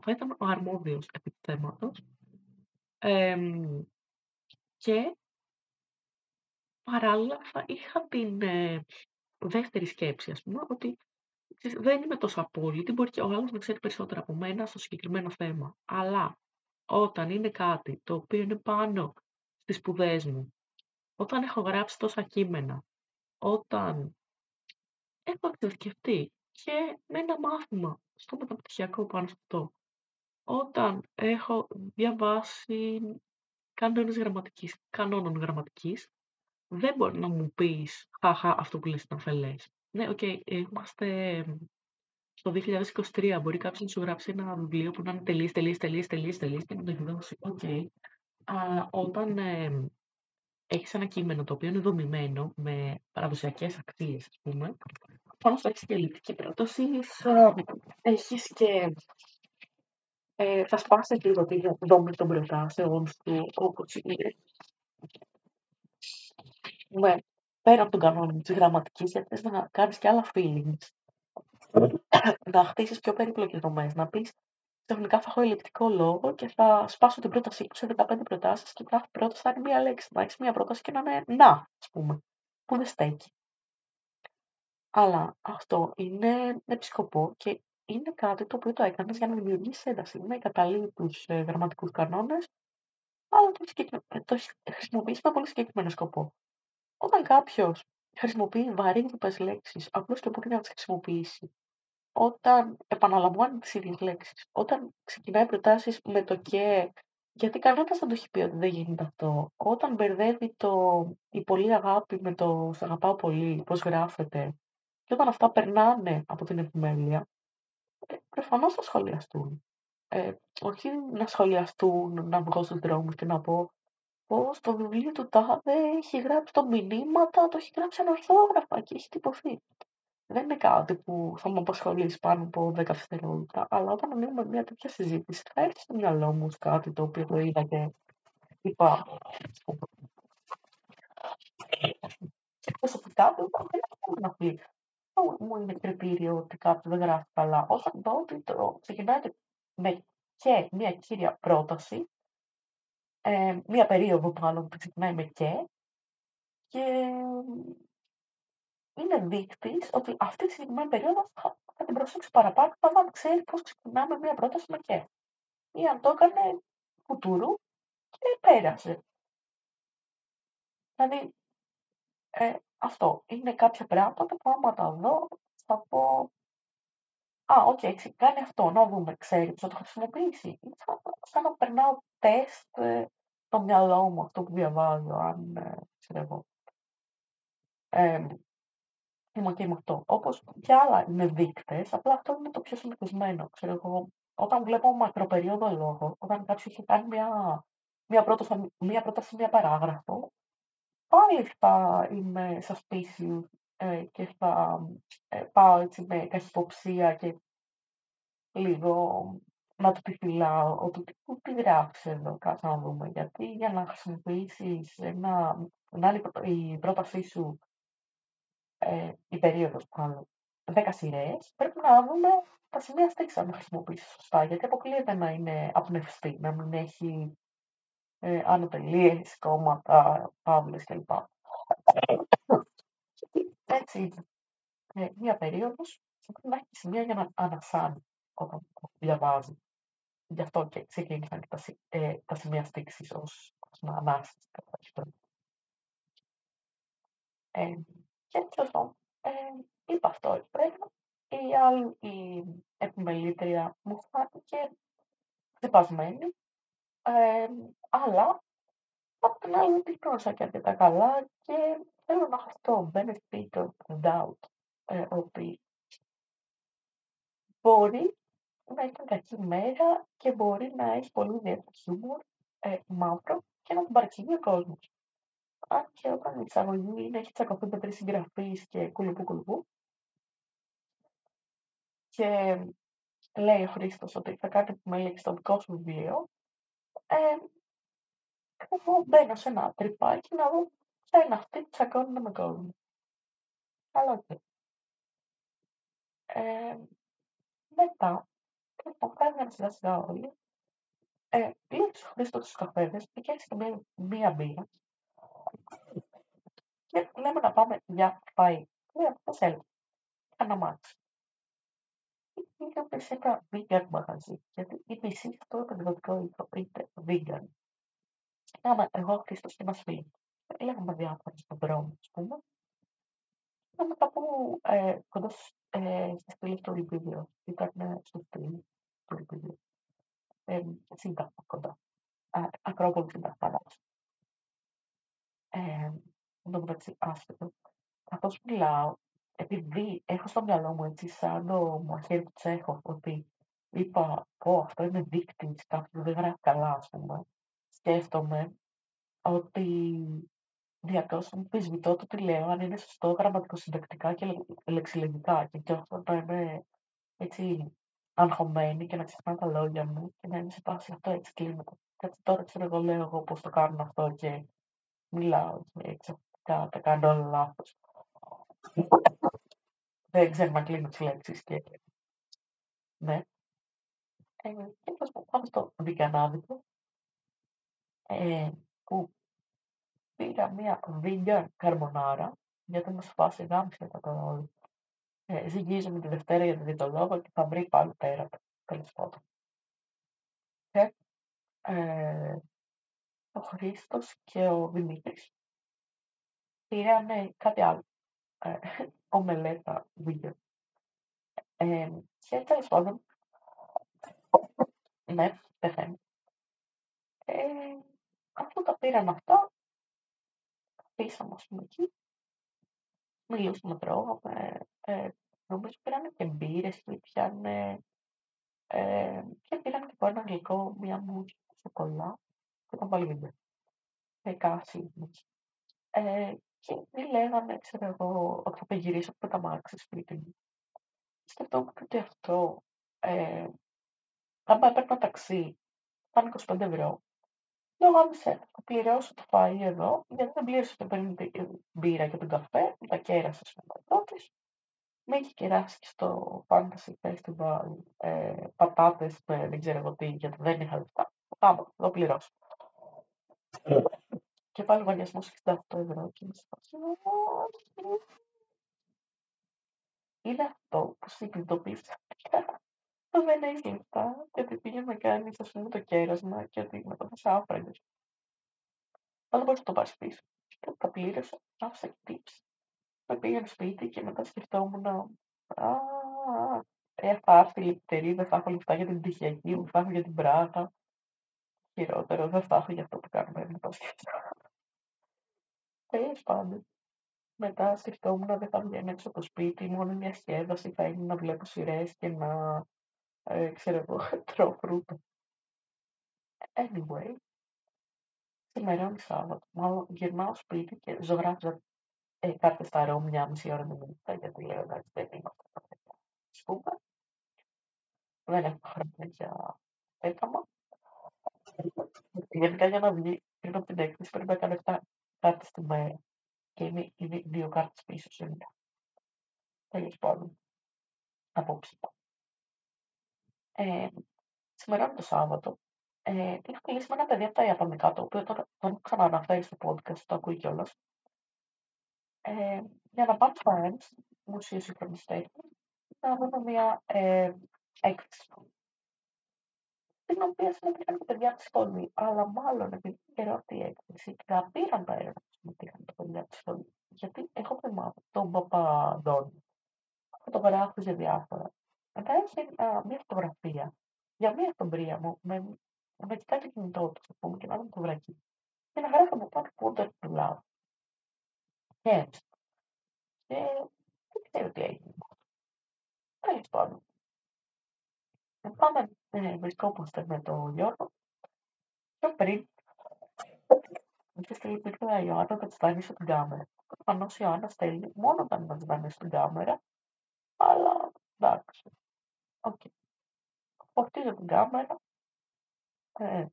θα ήταν ο αρμόδιος επί του θέματος και παράλληλα θα είχα την ε, δεύτερη σκέψη, ας πούμε, ότι δεν είμαι τόσο απόλυτη, μπορεί και ο άλλος να ξέρει περισσότερα από μένα στο συγκεκριμένο θέμα. Αλλά όταν είναι κάτι το οποίο είναι πάνω στις σπουδές μου, όταν έχω γράψει τόσα κείμενα, όταν έχω εξειδικευτεί και με ένα μάθημα στο μεταπτυχιακό πάνω σε αυτό, όταν έχω διαβάσει κανόνες γραμματικής, κανόνων γραμματικής, δεν μπορεί να μου πεις «Χαχα, αυτό που λες ήταν αφελές». Ναι, οκ, είμαστε στο 2023, μπορεί κάποιος να σου γράψει ένα βιβλίο που να είναι τελείες, τελείες, τελείες, τελείες, τελείες και να το εκδώσει. Οκ. Αλλά όταν ε, έχεις ένα κείμενο το οποίο είναι δομημένο με παραδοσιακές αξίες, ας πούμε, πάνω στο έχεις και ελλειπτική πρόταση, θα έχεις και ε, θα σπάσει λίγο τη δομή των προτάσεων σου, όπως είναι. Ναι, πέρα από τον κανόνα της γραμματικής, γιατί θες να κάνεις και άλλα feelings. να χτίσεις πιο περίπλοκες δομές, να πεις ξαφνικά θα έχω ελλειπτικό λόγο και θα σπάσω την πρότασή μου σε 15 προτάσεις και κάθε πρόταση θα είναι μία λέξη. Να έχεις μία πρόταση και να είναι να, ας πούμε, που δεν στέκει. Αλλά αυτό είναι επισκοπό και είναι κάτι το οποίο το έκανες για να δημιουργήσεις ένταση. Ναι, καταλήγει τους ε, γραμματικούς κανόνες, αλλά το, ε, το χρησιμοποιεί με πολύ συγκεκριμένο σκοπό. Όταν κάποιος χρησιμοποιεί βαρύγδουπε λέξεις, απλώς και μπορεί να τις χρησιμοποιήσει, όταν επαναλαμβάνει τις ίδιες λέξεις, όταν ξεκινάει προτάσεις με το και, γιατί κανένα δεν το έχει πει ότι δεν γίνεται αυτό, όταν μπερδεύει το η πολύ αγάπη με το σ' αγαπάω πολύ, πώς γράφεται, και όταν αυτά περνάνε από την επιμέλεια, ε, προφανώς θα σχολιαστούν. Ε, όχι να σχολιαστούν, να βγω στους δρόμους και να πω πω στο βιβλίο του τάδε έχει γράψει το μηνύματα, το έχει γράψει ανορθόγραφα και έχει τυπωθεί. Δεν είναι κάτι που θα μου απασχολήσει πάνω από 10 δευτερόλεπτα, αλλά όταν ανοίγουμε μια τέτοια συζήτηση θα έρθει στο μυαλό μου κάτι το οποίο το είδα και είπα. Και προσωπικά δεν έχω να πει μου είναι κριτήριο ότι κάποιο δεν γράφει καλά. Όταν δω ότι το ξεκινάει με και μια κύρια πρόταση, ε, μια περίοδο μάλλον που ξεκινάει με και, και είναι δείκτη ότι αυτή τη συγκεκριμένη περίοδο θα, θα την προσέξει παραπάνω, αν ξέρει πώς ξεκινάμε μια πρόταση με και. Ή αν το έκανε κουτούρου και πέρασε. Δηλαδή, ε, αυτό. Είναι κάποια πράγματα που άμα τα δω θα πω «Α, OK, okay, κάνει αυτό, να δούμε, ξέρεις θα το χρησιμοποιήσει». Σαν, σαν να περνάω τεστ ε, το μυαλό μου αυτό που διαβάζω, αν ε, ξέρω εγώ. Ε, είμαι και με αυτό. Όπως και άλλα είναι δείκτες, απλά αυτό είναι το πιο συνηθισμένο. Ξέρω εγώ, όταν βλέπω μακροπερίοδο λόγο, όταν κάποιος έχει κάνει μια, μια, πρόταση, μια πρόταση, μια παράγραφο, πάλι θα είμαι suspicious ε, και θα ε, πάω έτσι με καχυποψία και λίγο να το επιφυλάω ότι τι, τι γράφεις εδώ, κάτσε να δούμε. Γιατί για να χρησιμοποιήσεις ένα, άλλη, η πρότασή σου, ε, η περίοδος πάνω, 10 σειρές, πρέπει να δούμε τα σημεία στήξα να χρησιμοποιήσει σωστά. Γιατί αποκλείεται να είναι απνευστή, να μην έχει ε, άνω τελείες, κόμματα, παύλες κλπ. Έτσι είναι. Ε, μία περίοδος πρέπει να έχει σημεία για να ανασάνει όταν διαβάζει. Γι' αυτό και ξεκίνησαν και τα, ε, τα σημεία στήξης ως, ως να ανάσει. Ε, και τέλος ε, είπα αυτό εκεί πέρα. Η άλλη, η επιμελήτρια μου φάνηκε ξεπασμένη ε, αλλά απ' την άλλη δεν την και αρκετά καλά και θέλω να έχω αυτό benefit of the doubt ε, ότι μπορεί να ήταν κακή μέρα και μπορεί να έχει πολύ ιδιαίτερο χιούμορ ε, μαύρο και να τον παρεξηγεί ο κόσμος. Αν και όταν η εισαγωγή είναι έχει τσακωθεί με τρει συγγραφεί και κουλουπού κουλουπού. Και λέει ο Χρήστο ότι θα κάνει επιμέλεια στο δικό σου βιβλίο, ε, εγώ μπαίνω σε ένα τριπάκι να δω ποια είναι αυτή που τσακώνεται με κόσμο. Αλλά οκ. Ε, μετά, λοιπόν, κάνουμε σιγά σιγά όλοι. Ε, πήγε ο Χρήστο τους καφέδες, πήγε και μία, μία μπύρα. Και λέμε να πάμε για φαΐ. Λέει, πώς έλεγε. Ένα μάτι. πήγαμε σε ένα vegan μαγαζί, γιατί η μισή αυτό το εκδοτικό υλικό είναι vegan. Άμα εγώ, ο Χρήστος και ένας φίλος, λέγαμε διάφορα στον δρόμο, ας πούμε, Ήταν κάπου ε, κοντά ε, στη στήλη του Ολυμπίδιο. Ήταν στο στήλη του Ολυμπίδιο. Ε, Σύνταγμα κοντά. Ακρόπολη Σύνταγμα. Ε, εν τω μεταξύ, άσχετο. Καθώς μιλάω, επειδή έχω στο μυαλό μου έτσι σαν το μαχαίρι του Τσέχοφ, ότι είπα, πω, αυτό είναι δείκτη κάποιου που δεν γράφει καλά, ας πούμε. Σκέφτομαι ότι διαρκώ αμφισβητώ το τι λέω, αν είναι σωστό γραμματικοσυντακτικά και λεξιλεγικά. Και και αυτό να είμαι έτσι αγχωμένη και να ξεχνάω τα λόγια μου και να είμαι σε πάση αυτό έτσι κλείνεται. Κάτσε τώρα ξέρω εγώ λέω εγώ πώς το κάνουν αυτό και μιλάω και ξαφνικά τα κάνω όλα λάθος. Δεν ξέρω να κλείνω τις λέξεις και... Ναι. Ε, και πάμε στο βικανάδικο, ε, που πήρα μία vegan καρμονάρα, γιατί μου φάση γάμισε τα τώρα όλοι. Ε, ζυγίζομαι τη Δευτέρα για τον λόγο και θα βρει πάλι πέρα τέλος πάντων. Και ε, ο Χρήστος και ο Δημήτρης πήραν κάτι άλλο. Ε, ομελέτα vegan. Ε, και τέλος πάντων, ναι, πεθαίνει. Ε, αφού τα πήραν αυτά, αφήσαμε ας πούμε εκεί, μιλούσαμε, τρώγαμε, ε, νομίζω πήρανε και μπύρες και πιάνε, ε, και πήραν και από ένα γλυκό μία μουσική σοκολά και ήταν πάλι βίντεο. Ε, κάση, ε, και μη λέγανε, ξέρω εγώ, ότι θα γυρίσω από τα μάξι σπίτι μου. Σκεφτόμουν ότι αυτό, ε, άμα έπαιρνα ταξί, πάνε 25 ευρώ, λέω γάμισε, θα πληρώσω το φαΐ εδώ, γιατί δεν πλήρωσα το 50 μπύρα για τον καφέ, τα κέρασα στο πρώτη. Με έχει κεράσει και στο Fantasy Festival ε, πατάτες με δεν ξέρω εγώ τι, γιατί δεν είχα λεφτά. Πάμε, θα πληρώσω. Και πάλι λογαριασμό 68 ευρώ και είμαι σε φάση. Είναι αυτό που συνειδητοποίησα το δεν έχει λεφτά και ότι πήγε να κάνει ας πούμε το κέρασμα και ότι μετά θα άφραγε. Αλλά μπορείς να το πάρει πίσω. Και τα πλήρωσα, άφησα και tips. Με πήγαν σπίτι και μετά σκεφτόμουν Α, ε, θα έρθει η λεπτερή, δεν θα έχω λεφτά για την πτυχιακή, δεν θα έχω για την πράγμα. Χειρότερο, δεν θα έχω για αυτό που κάνουμε με το σκεφτόμουν. Τέλος πάντων. Μετά σκεφτόμουν δεν θα βγαίνω έξω από το σπίτι, μόνο μια σχέδαση θα είναι να βλέπω σειρές και να ε, ξέρω εγώ, τρώω φρούτα. Anyway, σήμερα είναι Σάββατο. Μάλλον γυρνάω σπίτι και ζωγράφιζα ε, κάποια στα ρώμ μια μισή ώρα με νύχτα, γιατί λέω εντάξει δεν είμαι αυτό Ας πούμε. Δεν έχω χρόνο για έκαμα. Γενικά για να βγει πριν από την έκθεση πρέπει να κάνω 7 κάρτες τη μέρα. Και είναι, είναι δύο κάρτες πίσω σήμερα. Τέλος πάντων. Απόψε. Ε, σήμερα είναι το Σάββατο. Ε, είχα μιλήσει με ένα παιδί από τα Ιαπωνικά, το οποίο τώρα τον έχω ξανααναφέρει στο podcast, το ακούει κιόλας. Ε, για να πάμε στο ΕΜΣ, Μουσείο Σύγχρονη Τέχνη, να δούμε μια ε, έκθεση. Την οποία συμμετείχαν και παιδιά τη σχολή, αλλά μάλλον επειδή καιρό αυτή η έκθεση, να πήραν τα έργα που συμμετείχαν τα παιδιά της σχολής. Γιατί έχω πει τον Παπαντώνη. Φωτογράφησε διάφορα. Μετά έχει μια φωτογραφία για μια αυτομπρία μου με, με κοιτάει το κινητό του, ας πούμε, και να δω το βρακί. Και να γράφω από πάνω Water to Love. Και έτσι. Και δεν ξέρω τι έγινε. Τέλος πάντων. Πάμε, ε, βρισκόμαστε με τον Γιώργο. Πιο πριν, και στείλει πίσω η Ιωάννα να τη δανείσω την κάμερα. Προφανώ η Ιωάννα στέλνει μόνο όταν να τη δανείσω την κάμερα, αλλά εντάξει. Οκ. Φορτίζω την κάμερα. Ε,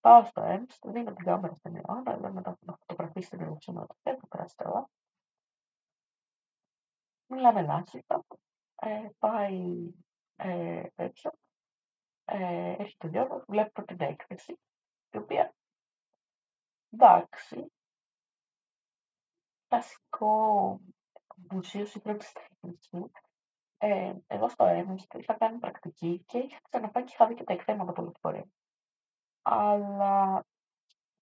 πάω στο ΕΜΣ, δίνω την κάμερα στην Ιωάννα, λέω μετά να φωτογραφίσει την ελευθερία του περάσει καλά. Μιλάμε ελάχιστα. Ε, πάει ε, έτσι. Ε, έρχεται ο Γιώργος, βλέπω την έκθεση, η οποία, εντάξει, κλασικό μουσείο σύγχρονης τέχνης Ε, εγώ στο Ernst είχα κάνει πρακτική και είχα ξαναπάει και είχα δει και τα εκθέματα πολλές φορές. Αλλά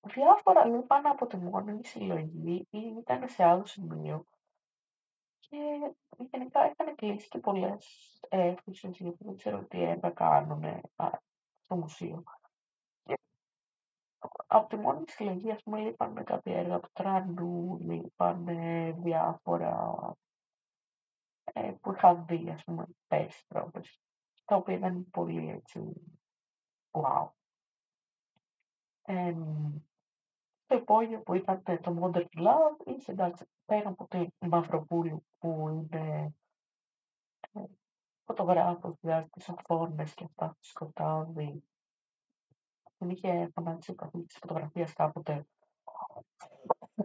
διάφορα λείπαν από τη μόνη συλλογή ή ήταν σε άλλο σημείο. Και γενικά είχαν κλείσει και πολλές αίθουσες γιατί δεν ξέρω τι έργα κάνουν στο μουσείο. Και από τη μόνη συλλογή, ας πούμε, λείπαν κάποια έργα του Τρανού, λείπαν διάφορα ε, που είχα δει, ας πούμε, πέρσι πρόπερσι, τα οποία ήταν πολύ έτσι, wow. Ε, το υπόγειο που ήταν το Modern Love, είχε εντάξει, πέρα από τη Μαυροπούλου που είναι ε, φωτογράφος, βγάζει τις οθόνες και αυτά στο σκοτάδι. Την είχε φανάξει ο καθηγητής της φωτογραφίας κάποτε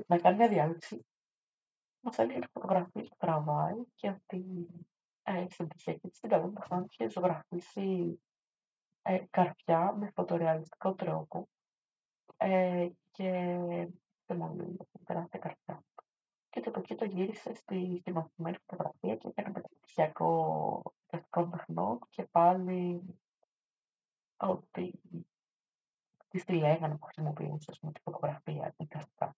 να κάνει μια διάλεξη Μας έλεγε ότι φωτογραφίε που τραβάει και ότι ε, στην τυχιακή της την θα είχε ζωγραφίσει ε, καρπιά με φωτορεαλιστικό τρόπο ε, και δεν μου τεράστια καρπιά. Και το εκεί το γύρισε στη θυμωμένη φωτογραφία και έκανε μεταπτυχιακό τεχνικό τεχνών και πάλι ότι τι τη λέγανε που χρησιμοποιούσε τη φωτογραφία ή αυτά.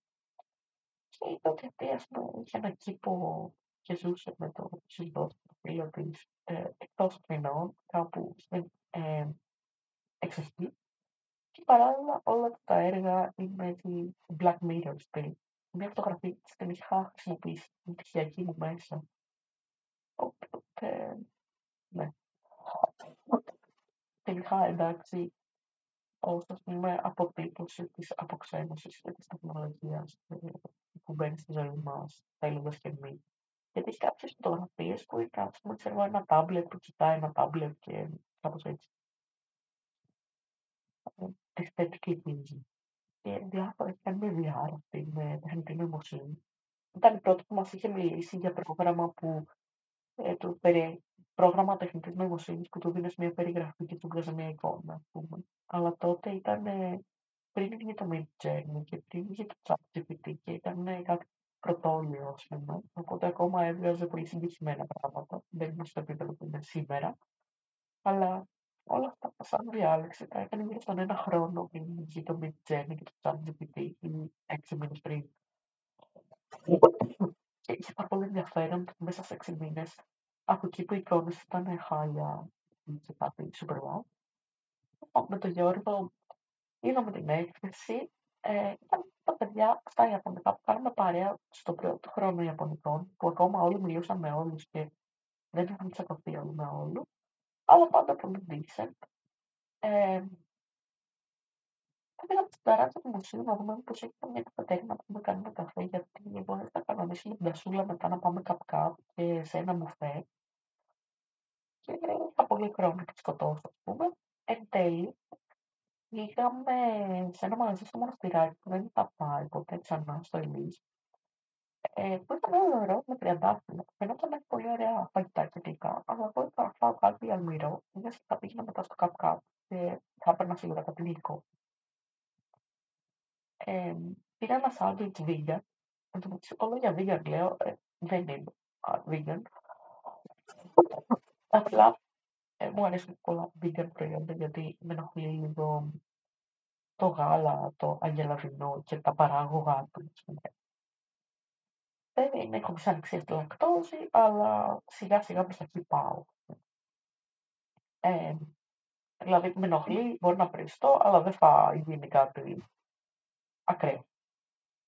Και είπε ότι αυτή, ας πούμε, είχε ένα κήπο και ζούσε με το σύζυγό του, το φίλο της, ε, εκτός Αθηνών, κάπου στην ε, εξοχή. Και παράλληλα όλα τα έργα είναι έτσι Black Mirror στυλ. Μια φωτογραφία της την είχα χρησιμοποιήσει στην πτυχιακή μου μέσα. Οπότε, ναι. Την είχα εντάξει ως ας πούμε αποτύπωση της αποξένωσης και της τεχνολογίας ε, που μπαίνει στη ζωή μα, θέλοντα και εμεί. Γιατί έχει κάποιε φωτογραφίε που είναι α πούμε, ξέρω, ένα τάμπλετ που κοιτάει ένα τάμπλετ και κάπω έτσι. Αισθητική πίνη. Και διάφορα έχει κάνει με VR αυτή, με τεχνητή νοημοσύνη. Ήταν η πρώτη που μας είχε μιλήσει για πρόγραμμα που ε, του περί, πρόγραμμα τεχνητής νοημοσύνης που του δίνει μια περιγραφή και του βγάζει μια εικόνα, ας πούμε. Αλλά τότε ήταν πριν βγει το Midjourney και πριν βγει το ChatGPT και ήταν κάτι πρωτόλιο, ας πούμε. Οπότε ακόμα έβγαζε πολύ συγκεκριμένα πράγματα. Δεν είναι στο επίπεδο που είναι σήμερα. Αλλά όλα αυτά σαν διάλεξη τα έκανε γύρω στον ένα χρόνο πριν βγει το Midjourney και το ChatGPT ή έξι μήνες πριν. Και είχε πάρα πολύ ενδιαφέρον μέσα σε έξι μήνες από εκεί που οι εικόνες ήταν χάλια και κάτι super wow. Με τον Γιώργο είδαμε την έκθεση. Ε, ήταν τα παιδιά στα Ιαπωνικά που κάναμε παρέα στο πρώτο χρόνο Ιαπωνικών, που ακόμα όλοι μιλούσαν με όλους και δεν είχαν τσακωθεί όλοι με όλους, αλλά πάντα πολύ decent. Ε, θα πήγαμε στην ταράτσα του μουσείου να δούμε πως έχει μια καφετέρια να πούμε κάνουμε καφέ, γιατί εγώ δεν θα κανονίσουμε την τασούλα μετά να πάμε καπ και σε ένα μουφέ. Και είχα πολύ χρόνο και σκοτώσω, ας πούμε. Εν τέλει, Πήγαμε σε ένα μαγαζί στο Μοναστηράκι που δεν είχα πάει ποτέ ξανά στο Ελίζ. Ε, που ήταν όλο ωραίο με τριαντάφυλλα. Φαινόταν να έχει πολύ ωραία φαγητά και γλυκά. Αλλά εγώ ήθελα να φάω κάτι αλμυρό. μια θα πήγαινα μετά στο Cup Cup και θα έπαιρνα σίγουρα κάτι γλυκό. Ε, πήρα ένα σάντουιτς vegan. Εν τω μεταξύ, όλο για vegan λέω, ε, δεν είναι vegan. Απλά ε, μου αρέσουν πολλά vegan προϊόντα γιατί με ενοχλεί λίγο το γάλα, το αγελαδινό και τα παράγωγα του. Δεν είναι, έχω ανεξία στη λακτόζη, αλλά σιγά σιγά προς εκεί πάω. Ε, δηλαδή με ενοχλεί, μπορεί να πριστώ, αλλά δεν θα γίνει κάτι ακραίο.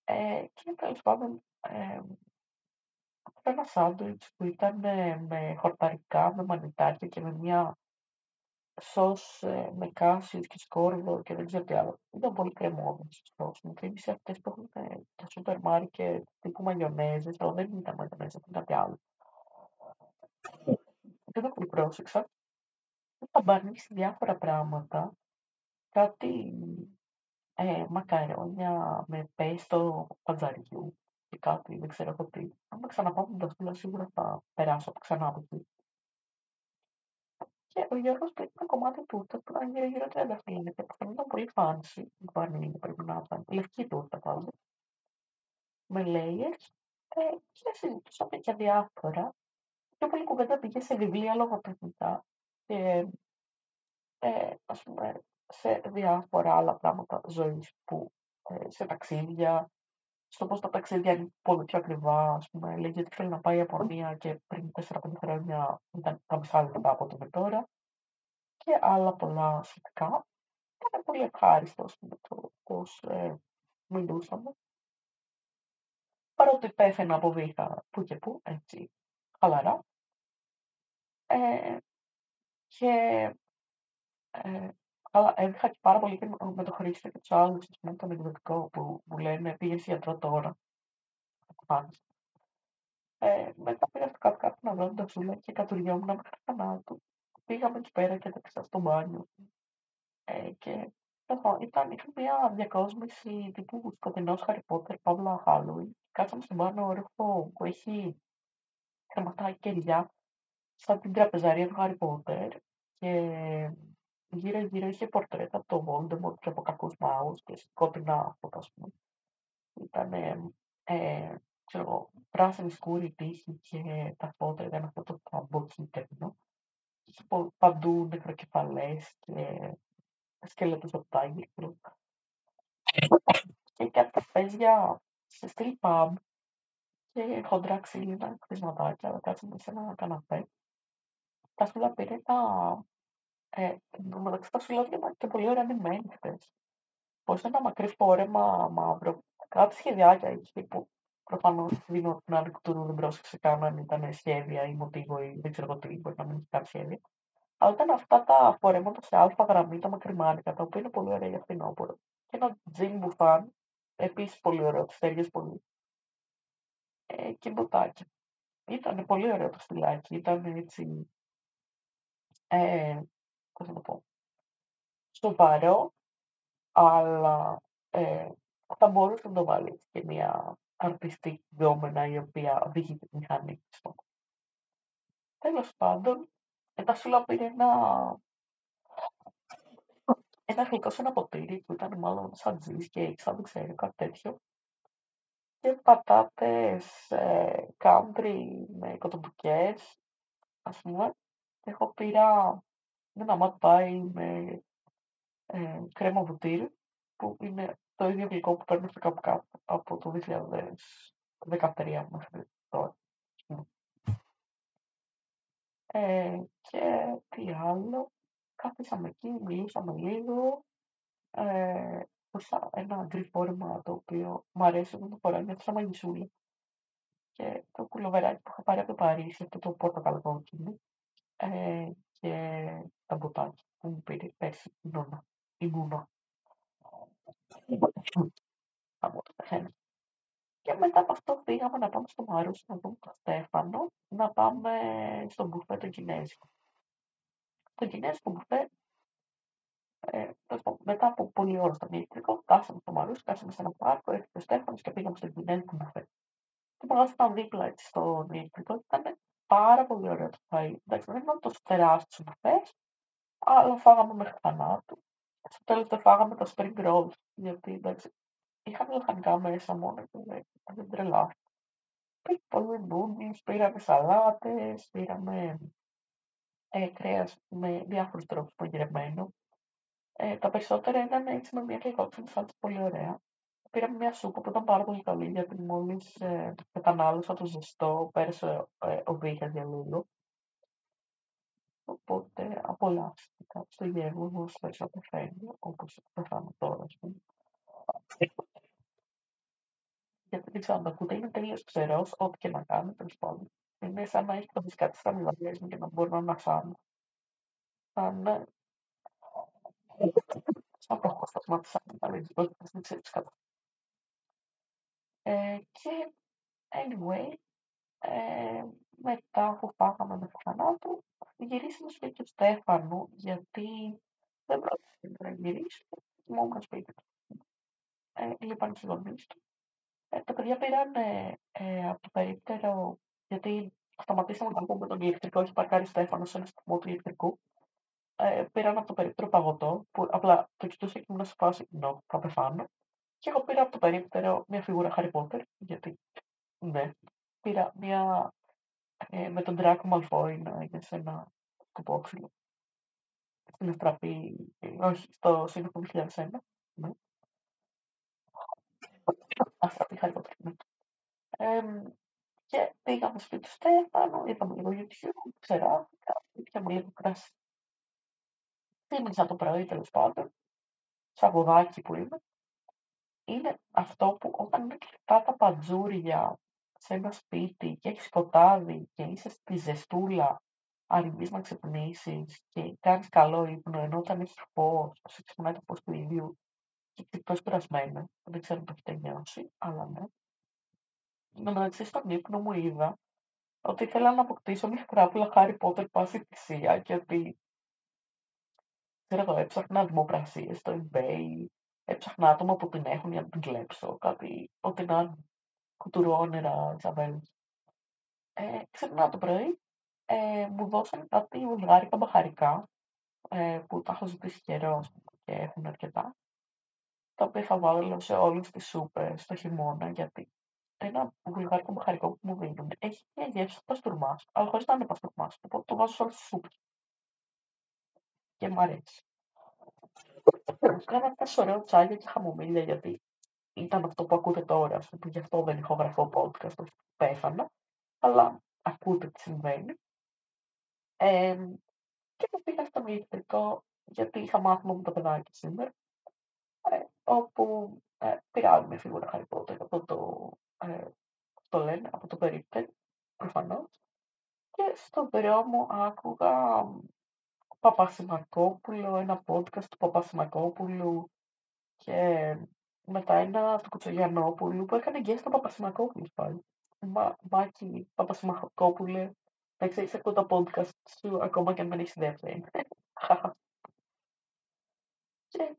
Ε, και τέλος πάντων, ε, ένα σάντουιτς που ήταν με χορταρικά, με μανιτάρια και με μια σως ε, με κάσις και σκόρδο και δεν ξέρω τι άλλο. Ήταν πολύ κρεμόδες σως. Μου θύμισε αυτές που έχουν ε, τα σούπερ μάρκετ τύπου μαγιονέζες, αλλά δεν ήταν μαγιονέζες, ήταν κάτι άλλο. Δεν το πολύ πρόσεξα. Είχα μπαρνίσει διάφορα πράγματα. Κάτι ε, μακαρόνια με πέστο παντζαριού και κάτι, δεν ξέρω εγώ τι. Αν με ξαναπάω την ταυτίλα σίγουρα θα περάσω ξανά από εκεί. Και ο Γιώργος πήρε ένα κομμάτι τούρτα που ήταν γύρω γύρω 30 χιλιόμετρα που φαινόταν πολύ fancy, που πανίνη πρέπει να ήταν, λευκή τούρτα πάντα, με layers ε, και συζητούσαμε για διάφορα. Πιο πολύ κουβέντα πήγε σε βιβλία λογοτεχνικά και ε, ας πούμε σε διάφορα άλλα πράγματα ζωής που ε, σε ταξίδια, στο πώς τα ταξίδια είναι πολύ πιο ακριβά, ας πούμε, λέγει ότι θέλει να πάει η Ιαπωνία και πριν 4-5 χρόνια ήταν τα μισά λεπτά από το με τώρα και άλλα πολλά σχετικά. Ήταν πολύ ευχάριστο, ας πούμε, το πώς ε, μιλούσαμε. Παρότι πέθαινα από βήχα που και που, έτσι, χαλαρά. Ε, και ε, αλλά έβηχα και πάρα πολύ και με το Χρήστο και τους άλλους, ας πούμε, τον εκδοτικό που μου λένε πήγε γιατρό τώρα. Ε, μετά πήγα στο κάτω κάτω να βρω την ταψούλα και κατουριόμουν μέχρι θανάτου. Πήγαμε εκεί πέρα και έτρεξα στο μπάνιο. Ε, και λοιπόν, ήταν, είχα μια διακόσμηση τύπου σκοτεινός Harry Potter, Παύλα Halloween. Κάτσαμε στον πάνω όροφο που έχει κρεματάκι και ηλιά, σαν την τραπεζαρία του Harry Potter. Και γύρω-γύρω είχε πορτρέτα από τον Voldemort και από κακούς μάγους και σκότεινα φώτα, ας πούμε. Ήταν, ε, ξέρω εγώ, πράσινη σκούρη τύχη και τα φώτα ήταν αυτό το ταμποκίτρινο. Είχε παντού νεκροκεφαλές και σκελέτους από τα Και τα τραπέζια σε στυλ pub και χοντρά ξύλινα κτισματάκια, κάτσαμε σε ένα καναπέ. Τα σκούλα πήρε τα ε, μεταξύ τα σουλάδια ήταν και πολύ ωραία ανημένοι χτες. Πως ένα μακρύ φόρεμα μαύρο, κάτι σχεδιάκια είχε που προφανώς δίνω την άλλη κουτούρου, δεν πρόσεξε καν αν ήταν σχέδια ή μοτίβο ή δεν ξέρω τι, μπορεί να μην έχει κάτι σχέδια. Αλλά ήταν αυτά τα φορέματα σε αλφα γραμμή, τα μακριμάνικα, τα οποία είναι πολύ ωραία για φθινόπωρο. Και ένα τζιν μπουφάν, επίσης πολύ ωραίο, τις τέριε πολύ. Ε, και μποτάκι. Ήταν πολύ ωραίο το στυλάκι, ήταν έτσι ε, πώς να το πω, σοβαρό, αλλά ε, θα μπορούσε να το βάλει και μια αρτιστή δόμενα η οποία οδηγεί τη μηχανή της. Τέλος πάντων, μετά σου πήρε ένα, ένα γλυκό σε ένα ποτήρι που ήταν μάλλον σαν cheesecake, σαν δεν ξέρω, κάτι τέτοιο. Και πατάτες ε, country με κοτομπουκές, ας πούμε. Εγώ πήρα ένα ματ πάει με ε, κρέμα βουτύρι, που είναι το ίδιο γλυκό που παίρνω στο κάπου κάπου από το 2013 μέχρι τώρα. Ε, και τι άλλο, κάθισαμε εκεί, μιλήσαμε λίγο, ε, ένα γκριφόρμα το οποίο μου αρέσει να το φοράει μια σαν μαγισούλα. Και το κουλοβεράκι που είχα πάρει από το Παρίσι, αυτό το πορτοκαλκόκκινο, ε, και τα μποτάκια που μου πήρε πέρσι η νόνα. Η νούνα. Από το πεθαίνω. Και μετά από αυτό πήγαμε να πάμε στο Μαρούσι να δούμε τον Στέφανο, να πάμε στο μπουφέ το Κινέζικο. Το Κινέζικο μπουφέ, ε, μετά από πολλή ώρα στον ηλεκτρικό, φτάσαμε στο Μαρούσι, κάσαμε σε ένα πάρκο, έρχεται ο Στέφανος και πήγαμε στο Κινέζικο μπουφέ. Το μαγαζί ήταν δίπλα έτσι, στον ηλεκτρικό, ήταν πάρα πολύ ωραίο το φαΐ. Εντάξει, δεν ήταν τόσο τεράστιο μπουφέ, αλλά φάγαμε μέχρι θανάτου. Στο τέλος δεν φάγαμε τα spring rolls, γιατί εντάξει, είχαμε λαχανικά μέσα μόνο και δεν τρελάθηκα. Πήγε πολύ μπούντις, πήραμε σαλάτες, πήραμε ε, κρέας με διάφορους τρόπους μαγειρεμένο. Ε, τα περισσότερα ήταν έτσι με μια γλυκόξενη σάλτσα πολύ ωραία. Πήραμε μια σούπα που ήταν πάρα πολύ καλή γιατί μόλις ε, κατανάλωσα το ζεστό, πέρασε ε, ο βήχας για λίγο. Οπότε απολαύστηκα στο γεύμα στο πεθαίνει, όπως πεθάνω τώρα, ας πούμε. Γιατί δεν ξέρω αν το ακούτε, είναι τελείως ξερός, ό,τι και να κάνω, τέλος πάντων. Είναι σαν να έχει το δισκάτι στα μιλαδίες μου και να μπορώ να ανασάνω. Σαν... Σαν προχώστασμα της άλλη, δεν ξέρεις κατά. Ε, και, anyway, ε, μετά που φάγαμε με το θανάτου, γυρίσαμε στο σπίτι του Στέφανου, γιατί δεν πρόκειται να γυρίσω, ήμουν σπίτι του. Ε, λείπαν οι γονείς του. Ε, τα παιδιά πήραν ε, από το περίπτερο, γιατί σταματήσαμε να πούμε τον ηλεκτρικό, έχει παρκάρει Στέφανος σε ένα σταθμό του ηλεκτρικού. Ε, πήραν από το περίπτερο παγωτό, που απλά το κοιτούσα και ήμουν σε φάση, no, θα πεθάνω. Και εγώ πήρα από το περίπτερο μια φιγούρα Harry Potter, γιατί ναι, πήρα μια ε, με τον Τράκο Μαλφόη να είναι σε ένα σκοπόξυλο. Στην Αστραπή, όχι, στο Σύνδεσμο 2001. Ναι. Αστραπή Harry Potter, ναι. Ε, και πήγαμε στο σπίτι του Στέφανου, είπαμε λίγο YouTube, ξεράθηκα, πήγαμε λίγο κρασί. Θύμισα το πρωί τέλος πάντων, σαγουδάκι που είμαι. Είναι αυτό που όταν είναι κλειστά τα παντζούρια σε ένα σπίτι και έχεις σκοτάδι και είσαι στη ζεστούλα, αργείς να ξυπνήσεις και κάνεις καλό ύπνο, ενώ όταν έχεις φως, σε ξυπνάει το φως του ήλιου και ξυπνάς περασμένα. Δεν ξέρω αν το έχετε νιώσει, αλλά ναι. Εν τω μεταξύ στον ύπνο μου είδα ότι ήθελα να αποκτήσω μια κράπουλα Harry Potter πάση θυσία και ότι ξέρω εγώ, έψαχνα δημοπρασίες στο eBay, έψαχνα άτομα που την έχουν για να την κλέψω, κάτι, ό,τι να κουτουρόνερα, Ισαβέλ. Ε, ξυπνάω το πρωί, ε, μου δώσαν κάτι βουλγάρικα μπαχαρικά, ε, που τα έχω ζητήσει καιρός και έχουν αρκετά, τα οποία θα βάλω σε όλες τις σούπες στο χειμώνα, γιατί ένα βουλγάρικο μπαχαρικό που μου δίνουν έχει μια γεύση παστούρμα, αλλά χωρίς να είναι παστούρμα. Οπότε το βάζω σε όλες τις σούπες. Και μου αρέσει. Κάνα ένα ωραίο τσάγια και χαμομήλια γιατί ήταν αυτό που ακούτε τώρα, ας πούμε, γι' αυτό δεν ηχογραφώ podcast, που πέθανα, αλλά ακούτε τι συμβαίνει. Ε, και το πήγα στο ηλεκτρικό γιατί είχα μάθημα με το παιδάκι σήμερα, ε, όπου ε, πήρα μια φιγούρα Harry Potter από το ε, το λένε, από το περίπτερ, προφανώς. Και στον δρόμο άκουγα Παπασημακόπουλο, ένα podcast του Παπασημακόπουλου και μετά ένα του Κουτσογιανόπουλου που έκανε γκέστα Παπασημακόπουλου πάλι. Μα, Μάκη Παπασημακόπουλε, να ξέρεις ακούω τα podcast σου ακόμα και αν δεν έχεις δεύτερη. και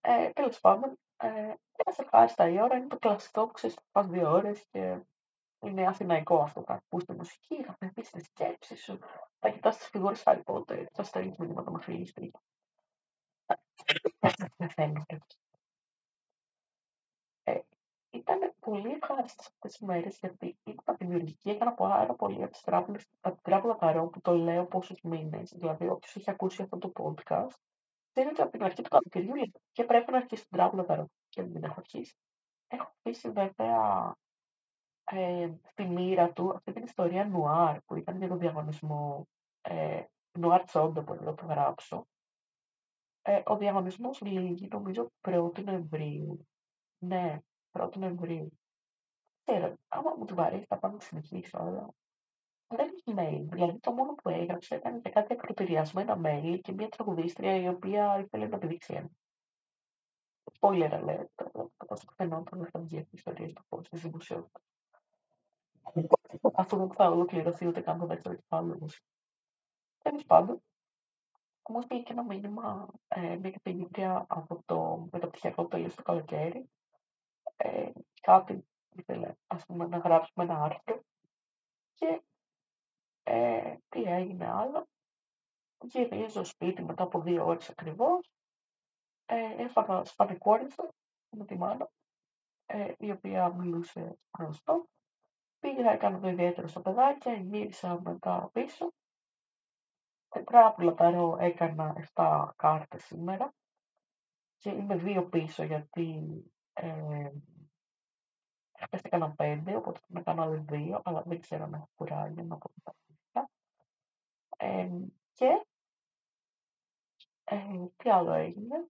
ε, τέλος πάντων, ε, σε ευχάριστα η ώρα, είναι το κλασικό που ξέρεις, πας δύο ώρες και είναι αθηναϊκό αυτό, θα ακούς τη μουσική, θα πεις τη σκέψη σου, θα κοιτάς τις φιγούρες Harry Potter, θα στέλνεις μηνύματα με φίλοι σπίτι. Πεθαίνω. Ε, ήταν πολύ ευχάριστες αυτές τις μέρες γιατί ήμουν δημιουργική. Έκανα πάρα πολύ από, από την τράπουλα Καρό που το λέω πόσου μήνε. Δηλαδή, όποιος έχει ακούσει αυτό το podcast, ξέρει ότι από την αρχή του καλοκαιριού και πρέπει να αρχίσει την τράπουλα Καρό και δεν την έχω αρχίσει. Έχω αφήσει βέβαια ε, στη μοίρα του αυτή την ιστορία νουάρ που ήταν για τον διαγωνισμό ε, νουάρ τσόντα που εδώ το γράψω. Ε, ο διαγωνισμός λύγει νομίζω 1η Νοεμβρίου. Ναι, 1η Νοεμβρίου. Ξέρω, άμα μου την βαρύσει θα πάω να συνεχίσω, αλλά δεν έχει mail. Δηλαδή το μόνο που έγραψε ήταν για κάτι ακροτηριασμένα mail και μια τραγουδίστρια η οποία ήθελε να πηδήξει ένα. Spoiler alert, το πώς φαινόταν θα βγει αυτή η ιστορία στο φως της δημοσιότητας. Αυτό δεν θα ολοκληρωθεί ούτε καν το δεύτερο κεφάλαιο. Τέλος πάντων, μου στείλει και ένα μήνυμα ε, μια καθηγήτρια από το μεταπτυχιακό που τελείωσε το καλοκαίρι. Ε, κάτι ήθελε, ας πούμε, να γράψουμε ένα άρθρο. Και ε, τι έγινε άλλο. Γυρίζω σπίτι μετά από δύο ώρες ακριβώς ε, έφαγα σπανικόριθο με τη μάνα, ε, η οποία μιλούσε γνωστό. Πήγα, έκανα το ιδιαίτερο στο παιδάκια, γύρισα μετά πίσω. Τετράπουλα ταρό έκανα 7 κάρτες σήμερα και είμαι δύο πίσω γιατί ε, χθες έκανα 5, οπότε θα κάνω άλλες δύο, αλλά δεν ξέρω αν έχω κουράγιο να πω τα ε, και ε, τι άλλο έγινε.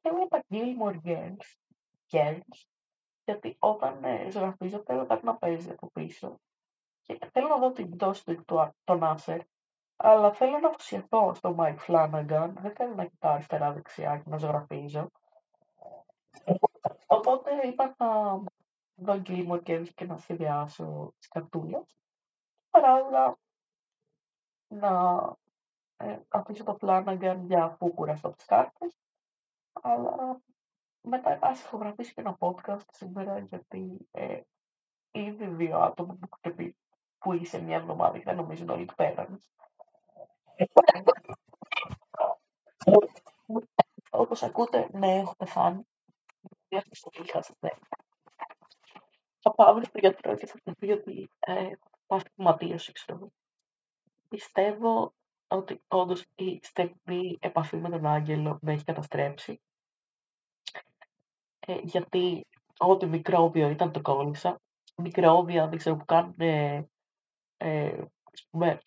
Έβλεπα Gilmore Girls, Girls γιατί όταν ε, ζωγραφίζω θέλω κάτι να παίζει από πίσω και θέλω να δω την πτώση του τον Άσερ, αλλά θέλω να αφοσιωθώ στο Mike Flanagan, δεν θέλω να κοιτάω αριστερά-δεξιά και να ζωγραφίζω. Οπότε είπα να δω Gilmore Girls και να σχεδιάσω τις καρτούλες. Παράλληλα, να ε, αφήσω το Flanagan για φούκουρα από τις κάρτες αλλά μετά ας ηχογραφήσεις και ένα podcast σήμερα γιατί ε, ήδη δύο άτομα που έχουν πει που είσαι μια εβδομάδα και δεν νομίζουν όλοι ότι πέραν. Όπως ακούτε, ναι, έχω πεθάνει. Θα πάω στο γιατρό και θα του πει ότι ε, παθηματίωση, ξέρω εγώ. Πιστεύω ότι όντως η στενή επαφή με τον άγγελο με έχει καταστρέψει. Ε, γιατί ό,τι μικρόβιο ήταν το κόλλησα. Μικρόβια, δεν ξέρω, που κάνουν, ε, ε, ας πούμε,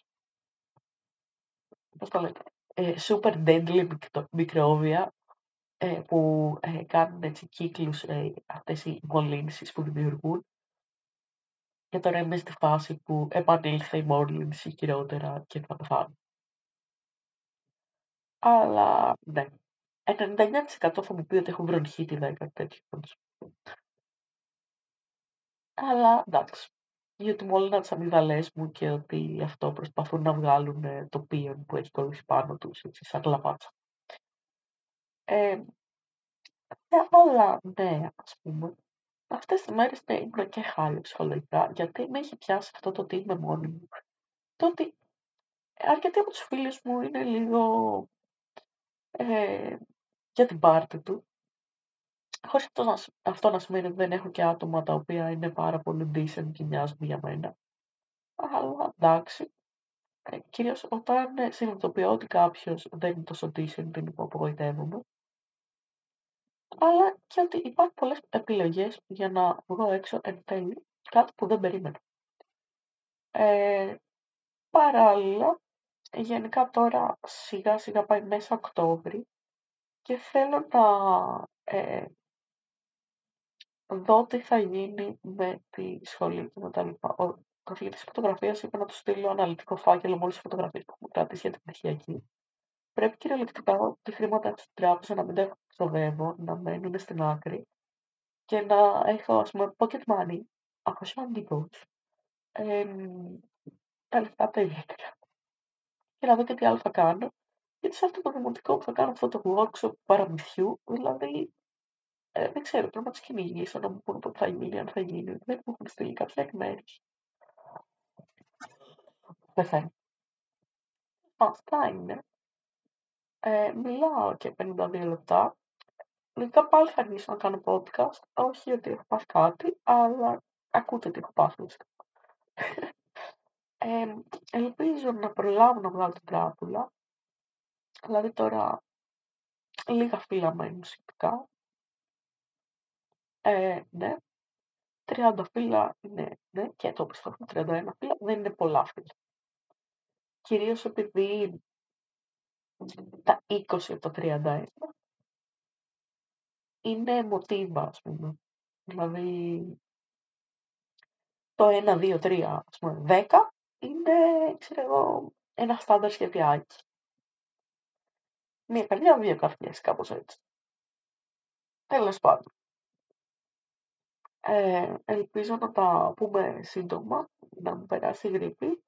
πώς το λένε, ε, super deadly μικρόβια ε, που ε, κάνουν έτσι κύκλους ε, αυτές οι μολύνσεις που δημιουργούν. Και τώρα είμαι στη φάση που επανήλθε η μόλυνση χειρότερα και θα πεθάνω. Αλλά ναι. 99% θα μου πει ότι έχω βρονχίτη 10 τέτοιο. Αλλά εντάξει. Γιατί μου όλα τις αμυγδαλέ μου και ότι αυτό προσπαθούν να βγάλουν το πίον που έχει κολλήσει πάνω τους, έτσι, σαν λαπάτσα. Ε, αλλά ναι, ας πούμε, αυτές τις μέρες ναι, ήμουν και χάλια ψυχολογικά, γιατί με έχει πιάσει αυτό το ότι είμαι μόνη μου. Το ότι αρκετοί από τους φίλους μου είναι λίγο ε, για την πάρτη του. Χωρίς αυτό να, αυτό να σημαίνει ότι δεν έχω και άτομα τα οποία είναι πάρα πολύ decent και μοιάζουν για μένα. Αλλά εντάξει. Ε, κυρίως όταν ε, συνειδητοποιώ ότι κάποιος δεν είναι τόσο decent, δεν απογοητεύομαι. Αλλά και ότι υπάρχουν πολλές επιλογές για να βγω έξω εν τέλει, κάτι που δεν περίμενα. Ε, παράλληλα, γενικά τώρα σιγά σιγά πάει μέσα Οκτώβρη και θέλω να ε, δω τι θα γίνει με τη σχολή και με τα λοιπά. Ο καθηγητής φωτογραφίας είπε να του στείλω αναλυτικό φάκελο με όλες τις φωτογραφίες που έχουμε κρατήσει για την πτυχιακή. Πρέπει κυριολεκτικά τη χρήματα στην τράπεζας να μην τα ξοδεύω, να μένουν στην άκρη και να έχω, ας πούμε, pocket money, αποσιαντικός, ε, τα λεφτά τα ιδιαίτερα. Και να δω και τι άλλο θα κάνω. Γιατί σε αυτό το δημοτικό που θα κάνω αυτό το workshop παραμυθιού, δηλαδή, ε, δεν ξέρω, πρέπει να τους κυνηγήσω να μου πούνε πότε θα γίνει, αν θα γίνει. Δεν μου έχουν στείλει κάποια εκμέρωση. Πεθαίνει. Αυτά είναι. Ε, μιλάω και 52 λεπτά. Λογικά πάλι θα αρχίσω να κάνω podcast. Όχι ότι έχω πάθει κάτι, αλλά ακούτε τι έχω πάθει. ε, ελπίζω να προλάβω να βγάλω την τράπουλα. Δηλαδή τώρα λίγα φύλλα μένουν σχετικά. Ε, ναι. 30 φύλλα είναι, ναι, και το πιστεύω 31 φύλλα δεν είναι πολλά φύλλα. Κυρίως επειδή τα 20 από τα 31 είναι μοτίβα, ας πούμε. Δηλαδή, το 1, 2, 3, ας πούμε, 10 είναι, ξέρω εγώ, ένα στάνταρ σχεδιάκι. Μία καρδιά, δύο καρδιές, κάπως έτσι. Τέλος πάντων. Ε, ελπίζω να τα πούμε σύντομα, να μου περάσει η γρήπη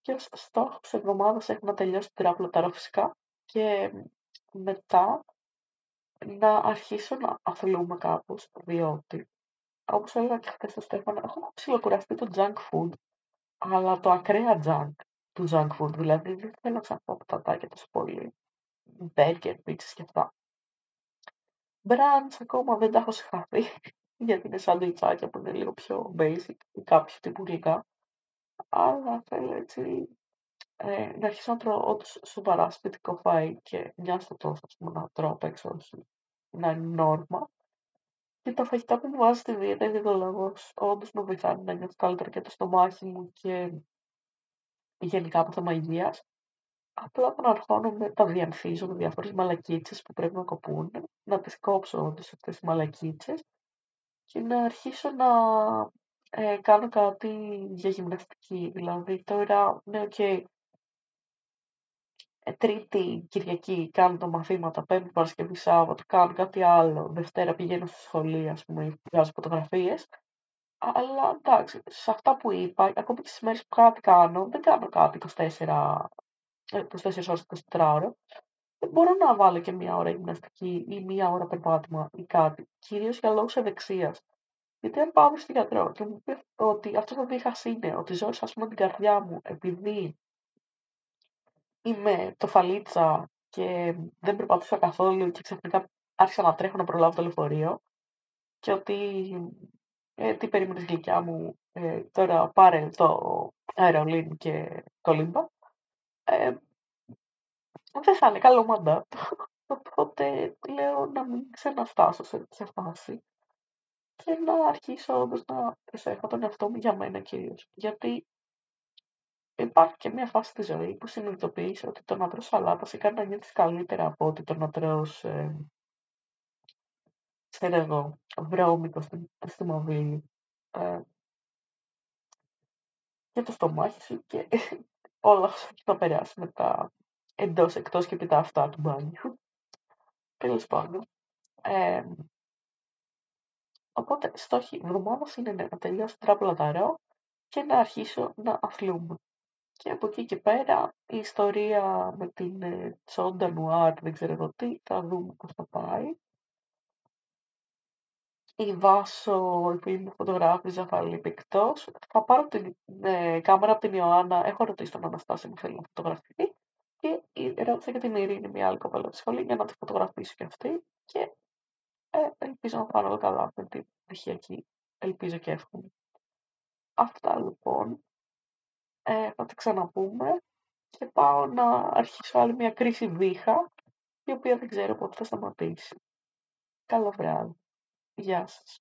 και ως στόχο της εβδομάδας έχω να τελειώσει την τράπλα φυσικά και μετά να αρχίσω να αθλούμε κάπως, διότι όπως έλεγα και χθες στο Στέφανο, έχω ψιλοκουραστεί το junk food, αλλά το ακραία junk του junk food, δηλαδή δεν θέλω να ξαναπώ πατατάκια τόσο πολύ, burger, pizzas και αυτά. Μπραντς ακόμα δεν τα έχω συγχαθεί, γιατί είναι σαντουιτσάκια που είναι λίγο πιο basic ή κάποιο τύπου γλυκά αλλά θέλω έτσι ε, να αρχίσω να τρώω όντως σοβαρά σπιτικό φαΐ και μια στο τόσο, ας πούμε, να τρώω απ' έξω, όχι να είναι νόρμα. Και τα φαγητά που μου βάζει στη δίαιτα, η διαιτολόγος, όντως με βοηθάνε να νιώθω καλύτερα και το στομάχι μου και γενικά από θέμα υγείας. Απλά όταν αγχώνομαι, τα διανθίζω με διάφορες μαλακίτσες που πρέπει να κοπούν, να τις κόψω όντως αυτές τις μαλακίτσες και να αρχίσω να ε, κάνω κάτι για γυμναστική. Δηλαδή τώρα, ναι, OK, okay, ε, Τρίτη, Κυριακή κάνω τα μαθήματα, Πέμπτη, Παρασκευή, Σάββατο, κάνω κάτι άλλο. Δευτέρα πηγαίνω στη σχολή, ας πούμε, βγάζω φωτογραφίες. Αλλά εντάξει, σε αυτά που είπα, ακόμη και στις μέρες που κάτι κάνω, δεν κάνω κάτι 24, 24 ώρες, 24 ώρες. Μπορώ να βάλω και μία ώρα γυμναστική ή μία ώρα περπάτημα ή κάτι. Κυρίως για λόγους ευεξίας. Γιατί αν πάω στον γιατρό και μου πει ότι αυτό το δίχα είναι, ότι ζω ας πούμε την καρδιά μου επειδή είμαι το φαλίτσα και δεν περπατούσα καθόλου και ξαφνικά άρχισα να τρέχω να προλάβω το λεωφορείο και ότι Ε, τι περίμενες γλυκιά μου, ε, τώρα πάρε το αερολίν και το λίμπα. Ε, δεν θα είναι καλό μαντάτο. Οπότε λέω να μην ξαναφτάσω σε τέτοια φάση και να αρχίσω όντω να προσέχω τον εαυτό μου για μένα κυρίως. Γιατί υπάρχει και μια φάση στη ζωή που συνειδητοποιείς ότι το να τρως σαλάτας σε κάνει να νιώθεις καλύτερα από ότι το να τρως, ε, ξέρω εγώ, βρώμικο στη, στη μοβίλη. Ε, για το στομάχι σου και όλα όσα έχει να περάσει μετά εντός, εκτός και μετά αυτά του μπάνιου. Τέλος πάντων. Ε, οπότε, στόχοι εβδομάδα είναι να τελειώσω τράπουλα δαρό και να αρχίσω να αθλούμε. Και από εκεί και πέρα η ιστορία με την ε, Τσόντα Νουάρ, δεν ξέρω εγώ τι, θα δούμε πώς θα πάει. Η Βάσο, η φίλη μου φωτογράφιζα, θα λείπει εκτός. Θα πάρω την ε, κάμερα από την Ιωάννα, έχω ρωτήσει τον Αναστάση μου θέλει να φωτογραφηθεί. Και ρώτησα και την Ειρήνη, μια άλλη κοπέλα τη σχολή, για να τη φωτογραφήσω και αυτή. Και ε, ελπίζω να πάω καλά με την πτυχιακή. Ελπίζω και εύχομαι. Αυτά λοιπόν. Ε, θα τα ξαναπούμε και πάω να αρχίσω άλλη μια κρίση βήχα, η οποία δεν ξέρω πότε θα σταματήσει. Καλό βράδυ. Γεια σας.